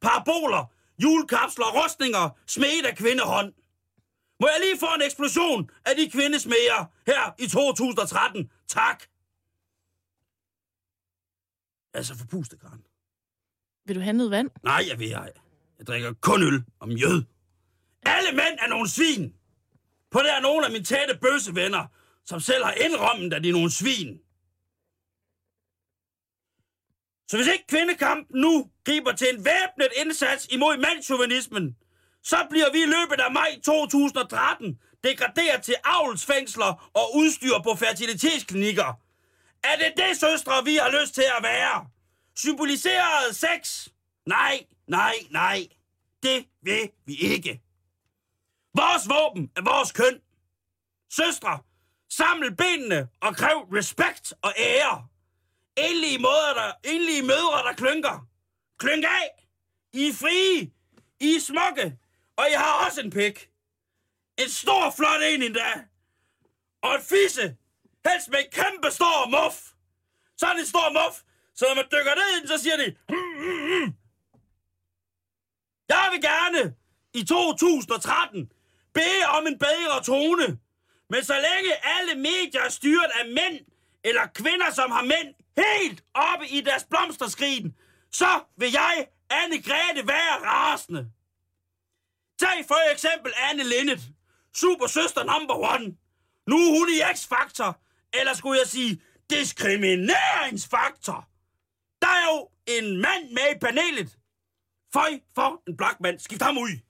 paraboler, julekapsler rustninger smedet af kvindehånd. Må jeg lige få en eksplosion af de kvindesmæger her i 2013? Tak. Jeg er så forpustet, Karen. Vil du have noget vand? Nej, jeg vil jeg. Jeg drikker kun øl og mjød. Alle mænd er nogle svin. På det er nogle af mine tætte bøssevenner, som selv har indrømmet, at de er nogle svin. Så hvis ikke kvindekampen nu griber til en væbnet indsats imod mandsjuvenismen, så bliver vi i løbet af maj 2013 degraderet til avlsfængsler og udstyr på fertilitetsklinikker. Er det det, søstre, vi har lyst til at være? Symboliseret sex? Nej, nej, nej. Det vil vi ikke. Vores våben er vores køn. Søstre, saml benene og kræv respekt og ære. Endelige, måder, der, endelige mødre, der klynker. Klynk af. I er frie. I er smukke. Og jeg har også en pik. En stor, flot en endda. Og en fisse. Helst med en kæmpe stor muff. Sådan en stor muff. Så når man dykker ned i den, så siger de... "Hmm, hmm. hmm. Jeg vil gerne i 2013 bede om en bedre tone. Men så længe alle medier er styret af mænd, eller kvinder, som har mænd helt oppe i deres blomsterskrin, så vil jeg, Anne Grete, være rasende. Tag for eksempel Anne Linnet, super søster number one. Nu er hun i X-faktor, eller skulle jeg sige diskrimineringsfaktor. Der er jo en mand med i panelet. Føj for en blok mand. Skift ham ud.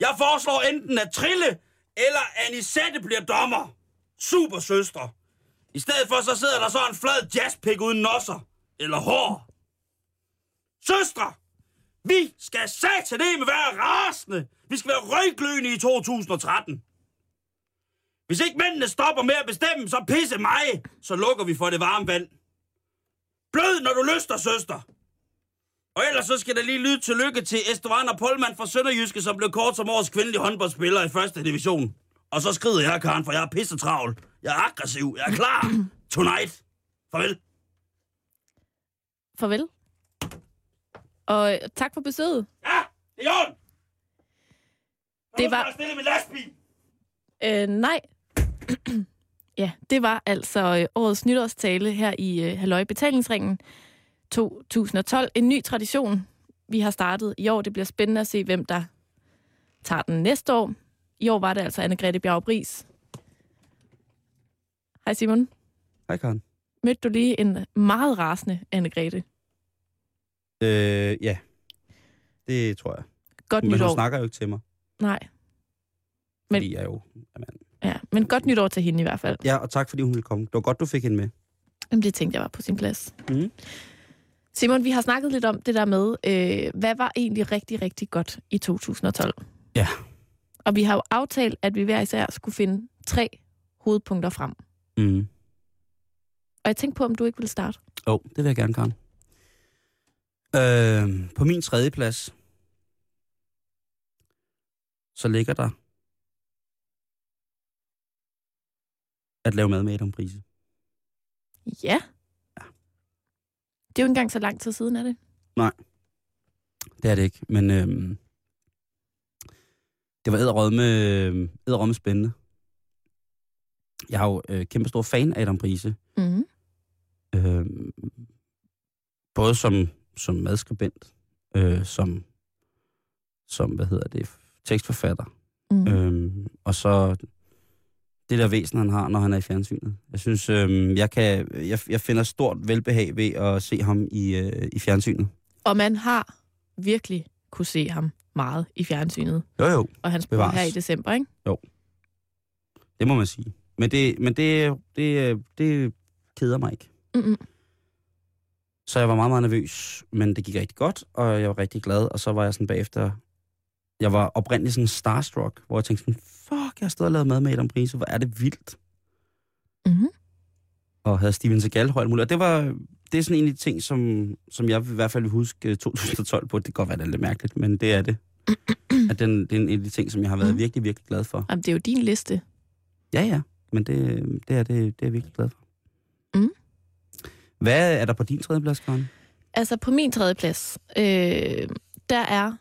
Jeg foreslår enten at Trille eller Anisette bliver dommer. Super søstre. I stedet for så sidder der så en flad jazzpik uden nosser. Eller hår. Søstre! Vi skal satan med være rasende. Vi skal være røggløende i 2013. Hvis ikke mændene stopper med at bestemme, så pisse mig, så lukker vi for det varme vand. Blød, når du lyster, søster. Og ellers så skal der lige lyde tillykke til Estevan og Polman fra Sønderjyske, som blev kort som årets kvindelige håndboldspiller i første division. Og så skrider jeg, Karen, for jeg er pisse travl. Jeg er aggressiv. Jeg er klar. Tonight. Farvel. Farvel. Og øh, tak for besøget. Ja, det er orden. Det var- stille min lastbil. Øh, nej. ja, det var altså øh, årets nytårstale her i øh, Halløj Betalingsringen 2012. En ny tradition, vi har startet i år. Det bliver spændende at se, hvem der tager den næste år. I år var det altså Anne-Grethe Bjagbris. Hej Simon. Hej, Karen. Mødte du lige en meget rasende Anne-Grethe? Øh, ja. Det tror jeg. Godt Men hun nytår. snakker jo ikke til mig, Nej. Men- fordi jeg er jo... Jamen. Ja, men godt nytår til hende i hvert fald. Ja, og tak fordi hun ville komme. Det var godt, du fik hende med. Jamen, det tænkte jeg var på sin plads. Mhm. Simon, vi har snakket lidt om det der med, øh, hvad var egentlig rigtig, rigtig godt i 2012? Ja. Og vi har jo aftalt, at vi hver især skulle finde tre hovedpunkter frem. Mm. Og jeg tænkte på, om du ikke vil starte. Jo, oh, det vil jeg gerne, Karen. Øh, på min tredje plads, så ligger der at lave mad med Adam Prise. Ja. Det er jo ikke engang så lang tid siden, er det? Det er det ikke, men øhm, det var æderrødme, æderrødme spændende. Jeg er jo øh, kæmpe stor fan af Adam Prise. Mm-hmm. Øhm, både som, som madskribent, øh, som, som, hvad hedder det, tekstforfatter. Mm. Øhm, og så det der væsen, han har, når han er i fjernsynet. Jeg synes, øhm, jeg, kan, jeg, jeg finder stort velbehag ved at se ham i, øh, i fjernsynet. Og man har virkelig kunne se ham meget i fjernsynet. Jo, jo. Og hans bror her i december, ikke? Det må man sige. Men det, men det, det, det keder mig ikke. Mm-mm. Så jeg var meget, meget nervøs, men det gik rigtig godt, og jeg var rigtig glad. Og så var jeg sådan bagefter... Jeg var oprindeligt sådan starstruck, hvor jeg tænkte sådan, fuck, jeg har stået og lavet mad med Adam Prise, hvor er det vildt. Mm-hmm. Og havde Steven Seagal højt muligt. Og det var, det er sådan en af de ting, som, som jeg i hvert fald vil huske øh, 2012 på. Det kan godt være, det er lidt mærkeligt, men det er det. At den, det er en af de ting, som jeg har været Mhm. virkelig, virkelig glad for. Jamen, det er jo din liste. Ja, ja. Men det, det, er, det, det er jeg virkelig glad for. Mm. Hvad er der på din tredje plads, Karen? Altså, på min tredje plads, øh, der er,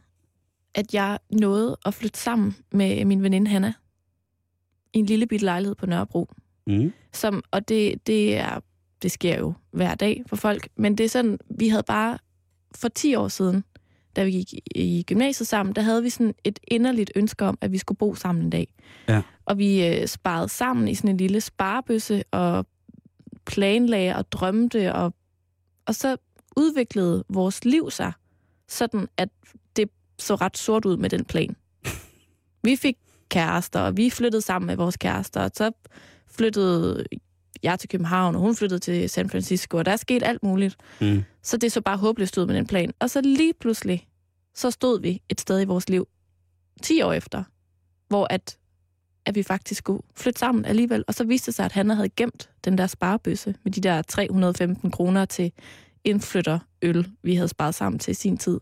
at jeg nåede at flytte sammen med min veninde Hanna i en lille bitte lejlighed på Nørrebro. Mm. Som, og det, det, er, det sker jo hver dag for folk, men det er sådan, vi havde bare for 10 år siden, da vi gik i- gymnasiet sammen, der havde vi sådan et inderligt ønske om, at vi skulle bo sammen en dag. Ja. Og vi øh, sparede sammen i sådan en lille sparebøsse og planlagde og drømte, og, og så udviklede vores liv sig sådan, at det så ret sort ud med den plan. Vi fik kærester, og vi flyttede sammen med vores kærester, og så flyttede jeg til København, og hun flyttede til San Francisco, og der er sket alt muligt. Mm. Så det så bare håbløst ud med den plan. Og så lige pludselig, så stod vi et sted i vores liv, 10 år efter, hvor at, at vi faktisk skulle flytte sammen alligevel. Og så viste det sig, at han havde gemt den der sparebøsse med de der 315 kroner til indflytterøl, vi havde sparet sammen til i sin tid.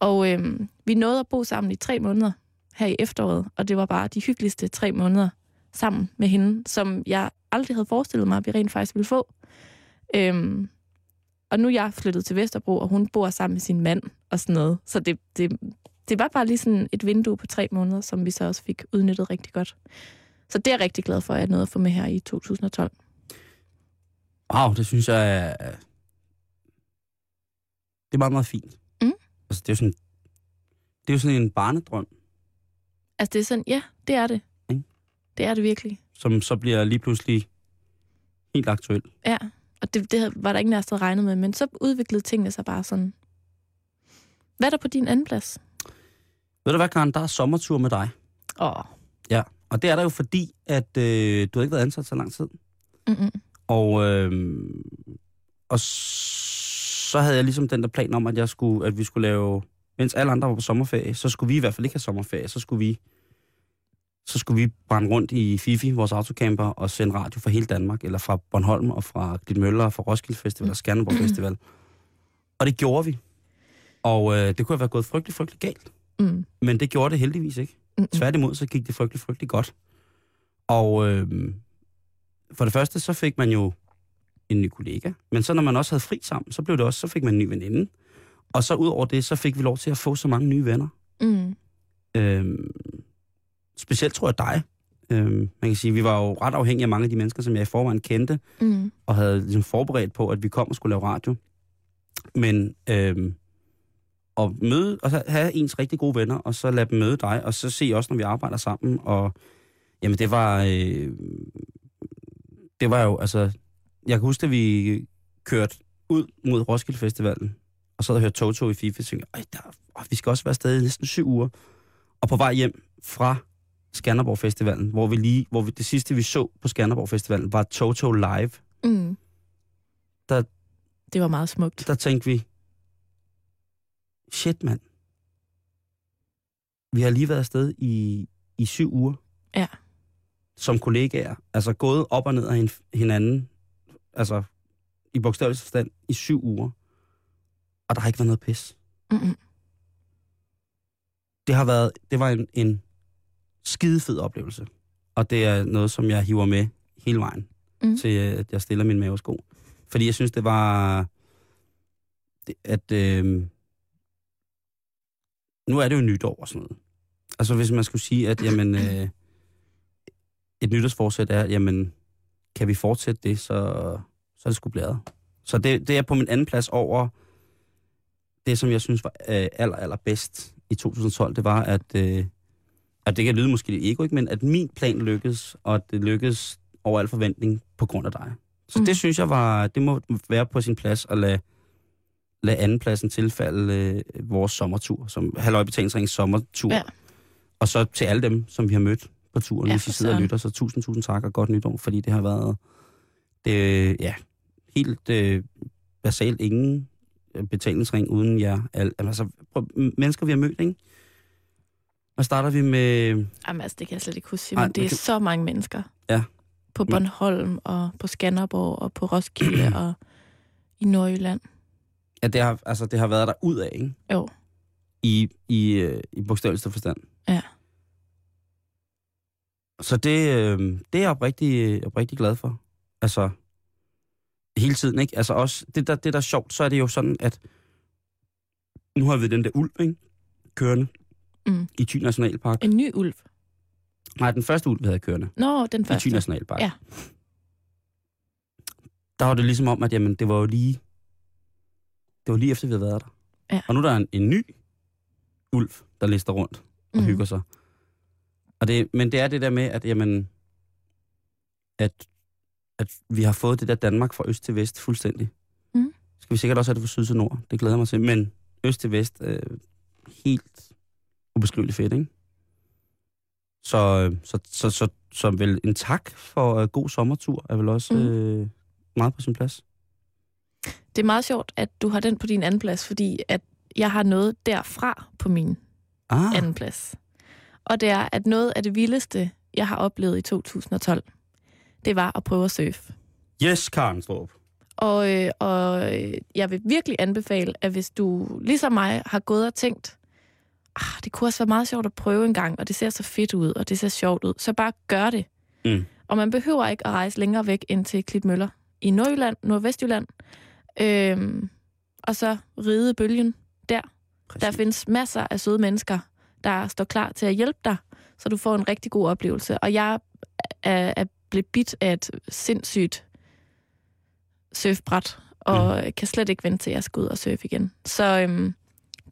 Og øhm, vi nåede at bo sammen i tre måneder her i efteråret, og det var bare de hyggeligste tre måneder sammen med hende, som jeg aldrig havde forestillet mig, at vi rent faktisk ville få. Øhm, og nu er jeg flyttet til Vesterbro, og hun bor sammen med sin mand og sådan noget. Så det, det, det var bare lige sådan et vindue på tre måneder, som vi så også fik udnyttet rigtig godt. Så det er jeg rigtig glad for, at jeg nåede at få med her i 2012. Wow, det synes jeg er... Det er meget, meget fint. Altså, det er jo sådan, det er jo sådan en barnedrøm, Altså det er sådan, ja, det er det. Mm. Det er det virkelig. som så bliver lige pludselig helt aktuel. Ja, og det, det var der ingen af os, der havde regnet med, men så udviklede tingene sig bare sådan. Hvad er der på din anden plads? Ved du hvad, Karen? Der er sommertur med dig. Åh, Ja, og det er der jo fordi, at øh, du har ikke været ansat så lang tid. mm-mm. Og, øh, og så havde jeg ligesom den der plan om, at, jeg skulle, at vi skulle lave, mens alle andre var på sommerferie, så skulle vi i hvert fald ikke have sommerferie, så skulle vi så skulle vi brænde rundt i Fifi, vores autocamper, og sende radio fra hele Danmark, eller fra Bornholm, og fra Glitmøller, og fra Roskilde Festival, og Skanderborg Festival. Og det gjorde vi. Og øh, det kunne have været gået frygtelig, frygtelig galt. Mm. Men det gjorde det heldigvis ikke. Mm-mm. Tværtimod, så gik det frygtelig, frygtelig godt. Og øh, for det første, så fik man jo en ny kollega. Men så når man også havde fri sammen, så blev det også, så fik man en ny veninde. Og så ud over det, så fik vi lov til at få så mange nye venner. Mm. Øh, specielt tror jeg dig. Øh, man kan sige, vi var jo ret afhængige af mange af de mennesker, som jeg i forvejen kendte, Mm. og havde ligesom forberedt på, at vi kom og skulle lave radio. Men øh, at møde, og så have ens rigtig gode venner, og så lade dem møde dig, og så se også, når vi arbejder sammen, og jamen det var, øh, det var jo, altså... Jeg kan huske, at vi kørte ud mod Roskilde Festivalen, og så havde jeg hørt Toto i FIFA, og tænkte, Ej, der, vi skal også være stadig næsten syv uger. Og på vej hjem fra Skanderborg Festivalen, hvor vi lige, hvor vi, det sidste vi så på Skanderborg Festivalen, var Toto Live. Mm. Der- Det var meget smukt. Der tænkte vi, shit mand, vi har lige været afsted i, i syv uger. Ja. Som kollegaer. Altså gået op og ned af hin- hinanden. Altså i bogstavelig forstand i syv uger. Og der har ikke været noget pis. Mm-mm. Det har været, det var en, en skidefed oplevelse. Og det er noget, som jeg hiver med hele vejen. Mm. Til at jeg stiller min mavesko. Fordi jeg synes, det var... At... Øh, nu er det jo nytår og sådan noget. Altså hvis man skulle sige, at jamen, øh, et nytårsforsæt er, jamen, kan vi fortsætte det, så, så er det sgu blæret. Så det, det er på min anden plads over det, som jeg synes var øh, aller, aller bedst i 2012, det var, at, øh, at det kan lyde måske lidt ego, ikke? men at min plan lykkedes, og at det lykkedes over al forventning på grund af dig. Så Mm. det synes jeg var, det må være på sin plads at lade, lade andenpladsen tilfalde øh, vores sommertur, som halvøjbetalingsringens sommertur. Ja. Og så til alle dem, som vi har mødt på turen, Ja, hvis I sidder og lytter, så tusind, tusind tak og godt nytår, fordi det har været, det, ja, helt øh, basalt ingen øh, betalingsring uden jer. Al, altså, prøv, mennesker, vi har mødt, ikke? Og starter vi med... Jamen altså, det kan jeg slet ikke huske, Ej, men det er kan- så mange mennesker. Ja. På Bornholm, og på Skanderborg, og på Roskilde, og i Nordjylland. Ja, det har, altså, det har været der ud af, ikke? Jo. I, i, øh, i bogstaveligste forstand. Ja. Så det, øh, det er jeg oprigtig, oprigtig glad for. Altså, hele tiden, ikke? Altså også, det der, det der er sjovt, så er det jo sådan, at nu har vi den der ulv, ikke? Kørende Mm. i Thy Nationalpark. En ny ulv. Nej, den første ulv, vi havde kørende. Nå, den i første. Thy Nationalpark. Ja. Der var det ligesom om, at jamen, det var jo lige... Det var lige efter, vi havde været der. Ja. Og nu er der en, en ny ulv, der lister rundt og mm. hygger sig. Og det, men det er det der med, at, jamen, at, at vi har fået det der Danmark fra øst til vest fuldstændig. Mhm. Skal vi sikkert også have det fra syd til nord. Det glæder mig til. Men øst til vest, øh, helt ubeskriveligt fedt, ikke? Så, så, så, så, så vel en tak for uh, god sommertur er vel også Mhm. øh, meget på sin plads. Det er meget sjovt, at du har den på din anden plads, fordi at jeg har noget derfra på min Ah, anden plads. Og det er, at noget af det vildeste, jeg har oplevet i 2012, det var at prøve at surfe. yes, Karen Strup. Og, øh, og øh, jeg vil virkelig anbefale, at hvis du ligesom mig har gået og tænkt, ah, det kunne også være meget sjovt at prøve en gang, og det ser så fedt ud, og det ser sjovt ud, så bare gør det. Mm. Og man behøver ikke at rejse længere væk ind til Klitmøller i Nordjylland, Nordvestjylland, øhm, og så ride bølgen der. Præcis. Der findes masser af søde mennesker, der står klar til at hjælpe dig, så du får en rigtig god oplevelse. Og jeg er, er blevet bit af et sindssygt surfbræt, og mm. kan slet ikke vente til, at jeg skal ud og surfe igen. Så øhm,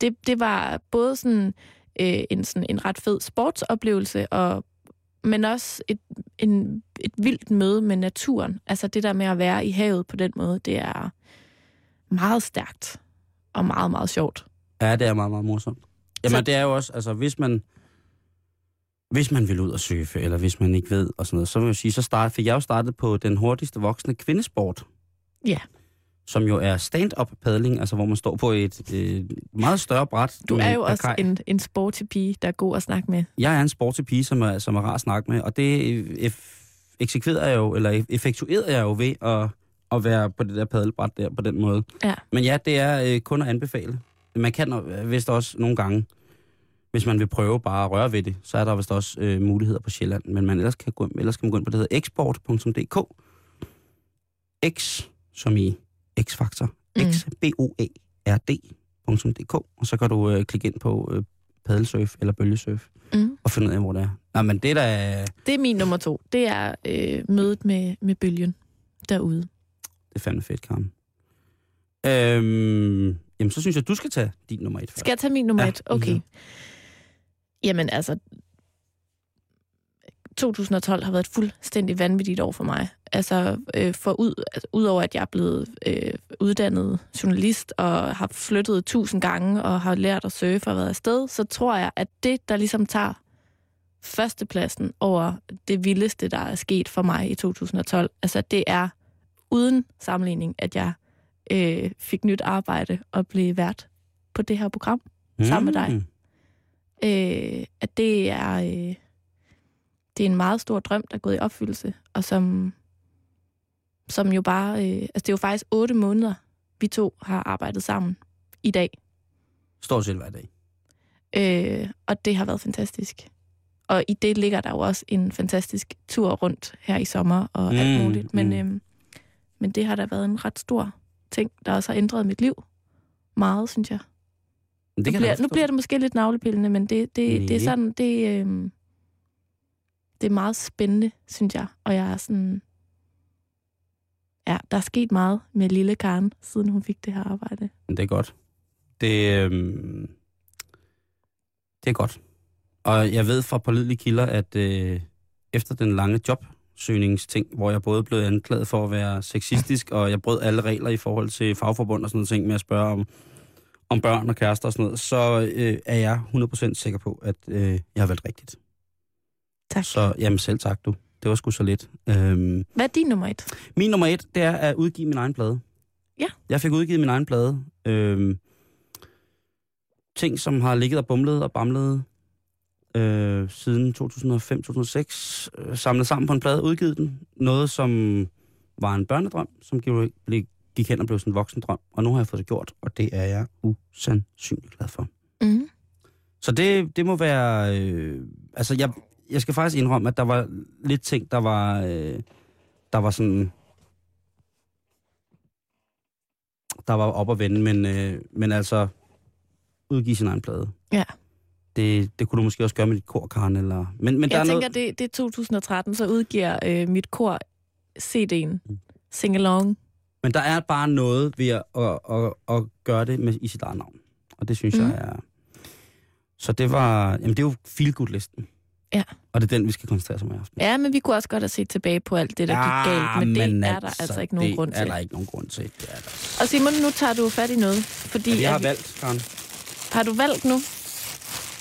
det, det var både sådan, øh, en, sådan en ret fed sportsoplevelse, og, men også et, en, et vildt møde med naturen. Altså det der med at være i havet på den måde, det er meget stærkt og meget, meget sjovt. Ja, det er meget, meget morsomt. Jamen, det er jo også, altså, hvis man, hvis man vil ud og surfe, eller hvis man ikke ved, og sådan noget, så vil jeg sige, så start, fik jeg jo startet på den hurtigste voksne kvindesport. Ja. Som jo er stand-up paddling, altså hvor man står på et øh, meget større bræt. Du er jo per også kaj. en, en sporty pige, der er god at snakke med. Jeg er en sporty pige, som er, som er rar at snakke med, og det øh, eksekverer jeg jo, eller effektuerer jeg jo ved at, at være på det der paddelbræt der på den måde. Ja. Men ja, det er øh, kun at anbefale. Man kan øh, vist også nogle gange, hvis man vil prøve bare at røre ved det, så er der vist også øh, muligheder på Sjælland. Men man ellers kan, gå, ellers kan man gå ind på det, der hedder export.dk. X, som i X-faktor. Mm. X, B-O-A-R-D.dk. Og så kan du øh, klikke ind på øh, paddelsurf eller bølgesurf Mm. og finde ud af, hvor det er. Nej, men det er da... Det er min nummer to. Det er øh, mødet med, med bølgen derude. Det er fandme fedt, Karen. Øhm, jamen, så synes jeg, du skal tage din nummer et først. Skal jeg tage min nummer Ja, et? Okay. mhm. Jamen altså, 2012 har været et fuldstændig vanvittigt år for mig. Altså, øh, for ud, altså, udover at jeg er blevet øh, uddannet journalist og har flyttet tusind gange og har lært at surfe og været afsted, så tror jeg, at det, der ligesom tager førstepladsen over det vildeste, der er sket for mig i 2012, altså det er uden sammenligning, at jeg øh, fik nyt arbejde og blev vært på det her program sammen med dig. Mm. øh, at det er, øh, det er en meget stor drøm, der er gået i opfyldelse, og som, som jo bare... Øh, altså, det er jo faktisk otte måneder, vi to har arbejdet sammen i dag. Står selv hver dag. Øh, og det har været fantastisk. Og i det ligger der jo også en fantastisk tur rundt her i sommer og mm, alt Mm, muligt. Men, mm. øhm, men det har da været en ret stor ting, der også har ændret mit liv meget, synes jeg. Nu, det kan jeg bliver, nu bliver det måske lidt navlepillende, men det, det, det er sådan, det, øhm, det er meget spændende, synes jeg. Og jeg er sådan... Ja, der er sket meget med lille Karen, siden hun fik det her arbejde. Men det er godt. Det, øhm, det er godt. Og jeg ved fra pålidelige kilder, at øh, efter den lange jobsøgningsting, hvor jeg både blev anklaget for at være sexistisk, og jeg brød alle regler i forhold til fagforbund og sådan noget ting med at spørge om, om børn og kærester og sådan noget, så øh, er jeg 100% sikker på, at øh, jeg har valgt rigtigt. Tak. Så jamen selv tak du. Det var sgu så lidt. Øhm, Hvad er din nummer et? min nummer et, det er at udgive min egen plade. Ja. Jeg fik udgivet min egen plade. Øhm, ting, som har ligget og bumlet og bamlet øh, siden 2005-2006. Øh, samlet sammen på en plade, udgivet den. Noget, som var en børnedrøm, som gik, blev- gik hen og blev sådan en voksen drøm. Og nu har jeg fået det gjort, og det er jeg usandsynligt glad for. Mm. Så det, det må være... Øh, altså, jeg, jeg skal faktisk indrømme, at der var lidt ting, der var... Øh, der var sådan... Der var op at vende, men, øh, men altså... Udgive sin egen plade. Ja. Det, det kunne du måske også gøre med dit kor, Karen, eller... Men, men der Jeg er tænker, noget... det, det er 2013, så udgiver øh, mit kor CD'en Mm. Sing Along. Men der er bare noget ved at, at, at, at gøre det med, i sit eget navn. Og det synes mm. Jeg er... Så det var... Jamen, det er jo feel listen Ja. Og det er den, vi skal koncentrere os om i aften. Ja, men vi kunne også godt have set tilbage på alt det, der gik galt, men det er der altså ikke nogen det grund er til. der ikke nogen grund til. Det er der. Og Simon, nu tager du fat i noget, fordi... Jeg at har vi- valgt, Karen. Har du valgt nu?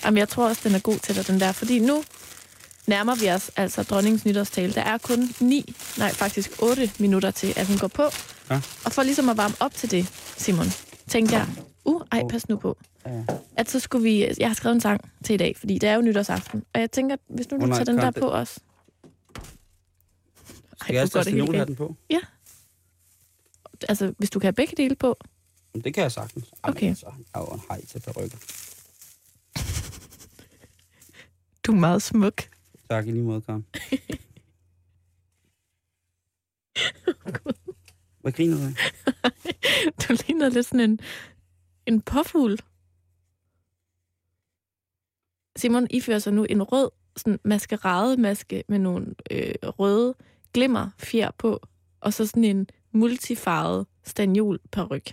Jamen, jeg tror også, den er god til dig, den der. Fordi nu nærmer vi os altså dronningens nytårstale. Der er kun 9, nej faktisk 8 minutter til, at hun går på. Ja. Og for ligesom at varme op til det, Simon, tænkte jeg, uh, ej, pas nu på. Ja. At så skulle vi, jeg har skrevet en sang til i dag, fordi det er jo nytårsaften. Og jeg tænker, hvis nu du Åh, nej, tager den der det- på også. Skal jeg går tage den på? Altså, hvis du kan have begge dele på. Det kan jeg sagtens. Ej, Okay. jeg er jo en hej til perukker. Du er meget smuk. Tak i lige måde, Karen. Hvad griner du af? Du ligner lidt sådan en, en påfugl. Simon ifører sig nu en rød sådan maskerademaske med nogle øh, røde glimmer fjer på, og så sådan en multifarvet stanjol peruk.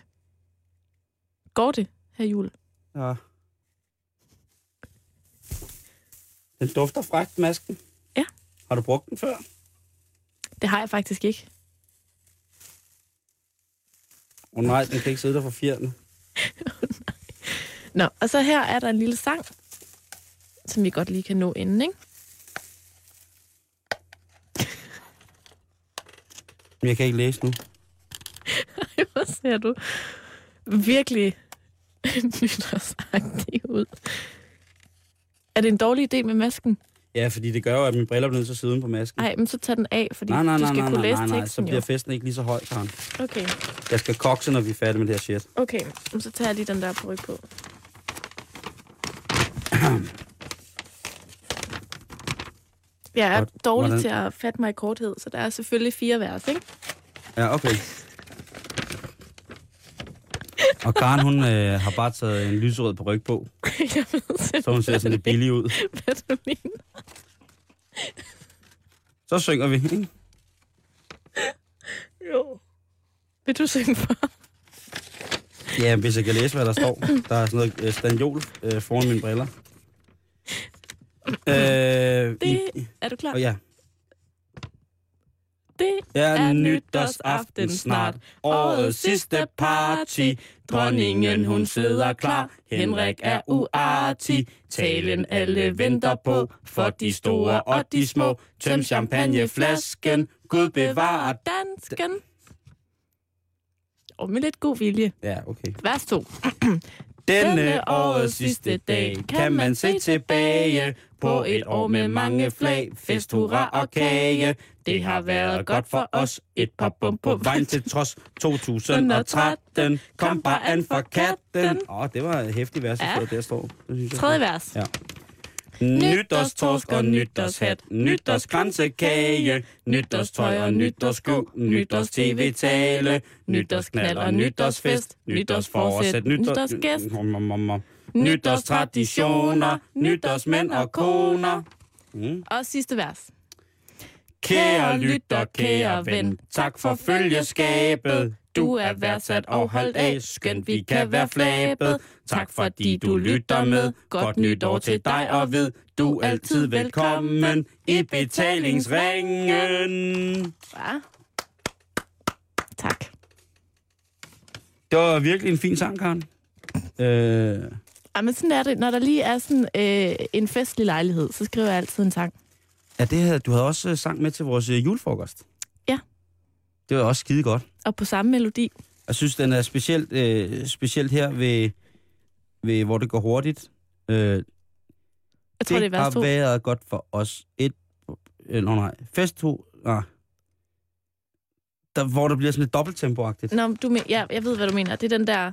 Går det, her jul? Ja. Den dufter frækt, masken. Ja. Har du brugt den før? Det har jeg faktisk ikke. Åh oh, nej, den kan ikke sidde der for fjerne. Nå, og så her er der en lille sang, som vi godt lige kan nå inden, ikke? Jeg kan ikke læse nu. Hvor ser du virkelig nytårsagtig ud. Er det en dårlig idé med masken? Ja, fordi det gør jo, at mine briller bliver nødt til at sidde på masken. Nej, men så tag den af, fordi nej, nej, du nej, skal nej, kunne nej, læse nej, nej, så teksten bliver jo. festen ikke lige så høj, Karen. Okay, Jeg skal kokse, når vi er færdige med det her shit. okay. Så tager jeg lige den der på på. Jeg er Godt. dårlig Hvordan- til at fatte mig i korthed, så der er selvfølgelig fire vers, ikke? Ja, okay. Og Karen, hun øh, har bare taget en lyserød på ryg på, Jeg ved så hun ser sådan lidt billig ud. hvad du mener. Så synger vi, ikke? Jo. Vil du synge for? Ja, hvis jeg kan læse, hvad der står. Der er sådan noget øh, stanjol øh, foran mine briller. Øh, Det, i, er du klar? og ja. Det Ja, er nytårsaften snart. Årets sidste party. Dronningen, hun sidder klar. Henrik er uartig. Talen alle venter på. For de store og de små. Tøm champagneflasken. Gud bevarer. dansken. Og med lidt god vilje. Ja, okay. Vers 2. Denne årets sidste dag kan man se tilbage på et år med mange flag, fest, hurra og kage. Det har været godt for os, et par bum på vejen til trods 2013. Kom bare an for katten. Åh, oh, det var et hæftigt vers, Ja. der står. Det synes jeg. Tredje vers. Ja. Nytårstorsk og nytårshat, nytårskransekage, nytårstøj og nytårssko, nytårs-tv-tale, nytårsknald og nytårsfest, nytårsforsæt, nytårsgæst. nytårstraditioner, nytårsmænd og koner. Mm. Og sidste vers. Kære lytter, kære ven, tak for følgeskabet. Du er værdsat og holdt af, skønt vi kan være flabet. Tak fordi du lytter med. Godt nytår til dig og ved, du er altid velkommen i betalingsringen. Ja. Tak. Det var virkelig en fin sang, Karen. Øh, Ej, men sådan er det. Når der lige er sådan øh, en festlig lejlighed, så skriver jeg altid en sang. ja, det havde, du havde også øh, sang med til vores øh, julefrokost. Ja. Det var også skide godt. Og på samme melodi. Jeg synes, den er specielt, øh, specielt her, ved, ved, hvor det går hurtigt. Øh, Jeg tror, det, 2. har været godt for os. Et, øh, nå nej, fest to, nej. Der, hvor der bliver sådan lidt dobbelttempoagtigt. Nå, du men, ja, jeg ved, hvad du mener. Det er den der...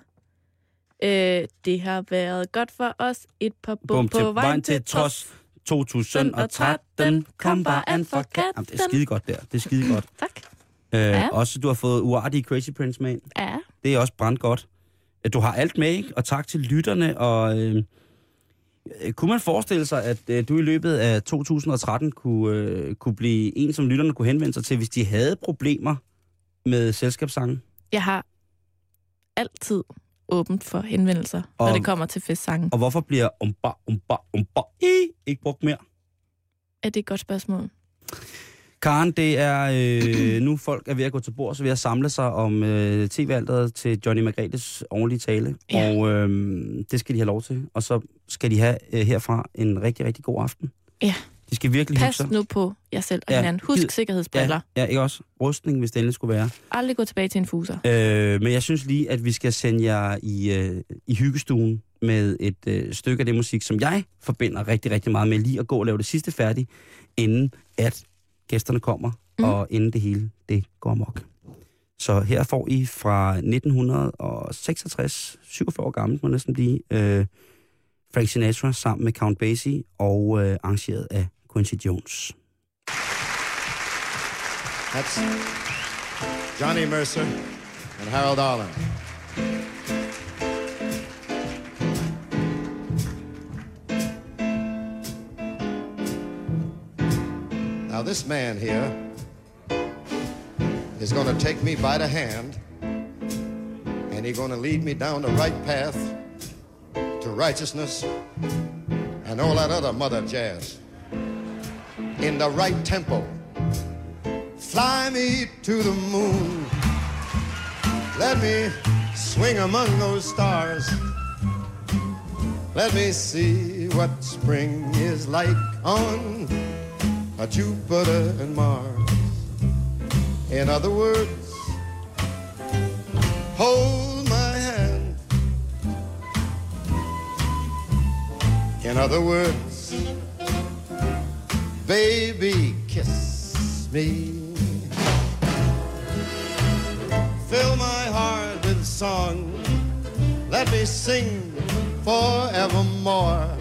Øh, det har været godt for os. Et par bum, Bum på til vejen til trods. 2013. Kom bare an for katten. Jamen, det er skide godt der. Det er skide godt. Tak. Øh, Ja. Også, du har fået uartige Crazy Prince med ind. Ja. Det er også brændt godt. Du har alt med, ikke? Og tak til lytterne. Og øh, øh, kunne man forestille sig, at øh, du i løbet af 2013 kunne, øh, kunne blive en, som lytterne kunne henvende sig til, hvis de havde problemer med selskabssangen? Jeg har altid åbent for henvendelser, når Og- det kommer til festsangen. Og hvorfor bliver umba, umba, umba, i ikke brugt mere? Er det et godt spørgsmål? Karen, det er øh, nu folk er ved at gå til bord, så ved at samle sig om øh, tv-alderet til Johnny Margrethes ordentlige tale. Ja. Og øh, det skal de have lov til. Og så skal de have øh, herfra en rigtig, rigtig god aften. Ja. De skal virkelig hygge Pas sig. nu på jer selv og Ja, hinanden. Husk gid- sikkerhedsbriller. Ja, ja, ikke også? Rustning, hvis det skulle være. Aldrig gå tilbage til en fuser. Øh, men jeg synes lige, at vi skal sende jer i, øh, i hyggestuen med et øh, stykke af det musik, som jeg forbinder rigtig, rigtig meget med lige at gå og lave det sidste færdigt, inden at gæsterne kommer, Mm. og inden det hele det går amok. Så her får I fra 1966, 47 år gammel må næsten blive, øh, Frank Sinatra sammen med Count Basie og øh, arrangeret af Quincy Jones. That's Johnny Mercer and Harold Arlen. Now, this man here is going to take me by the hand and he's going to lead me down the right path to righteousness and all that other mother jazz in the right tempo. Fly me to the moon. Let me swing among those stars. Let me see what spring is like on Jupiter and Mars. In other words, hold my hand. In other words, baby, kiss me. Fill my heart with song. Let me sing forevermore.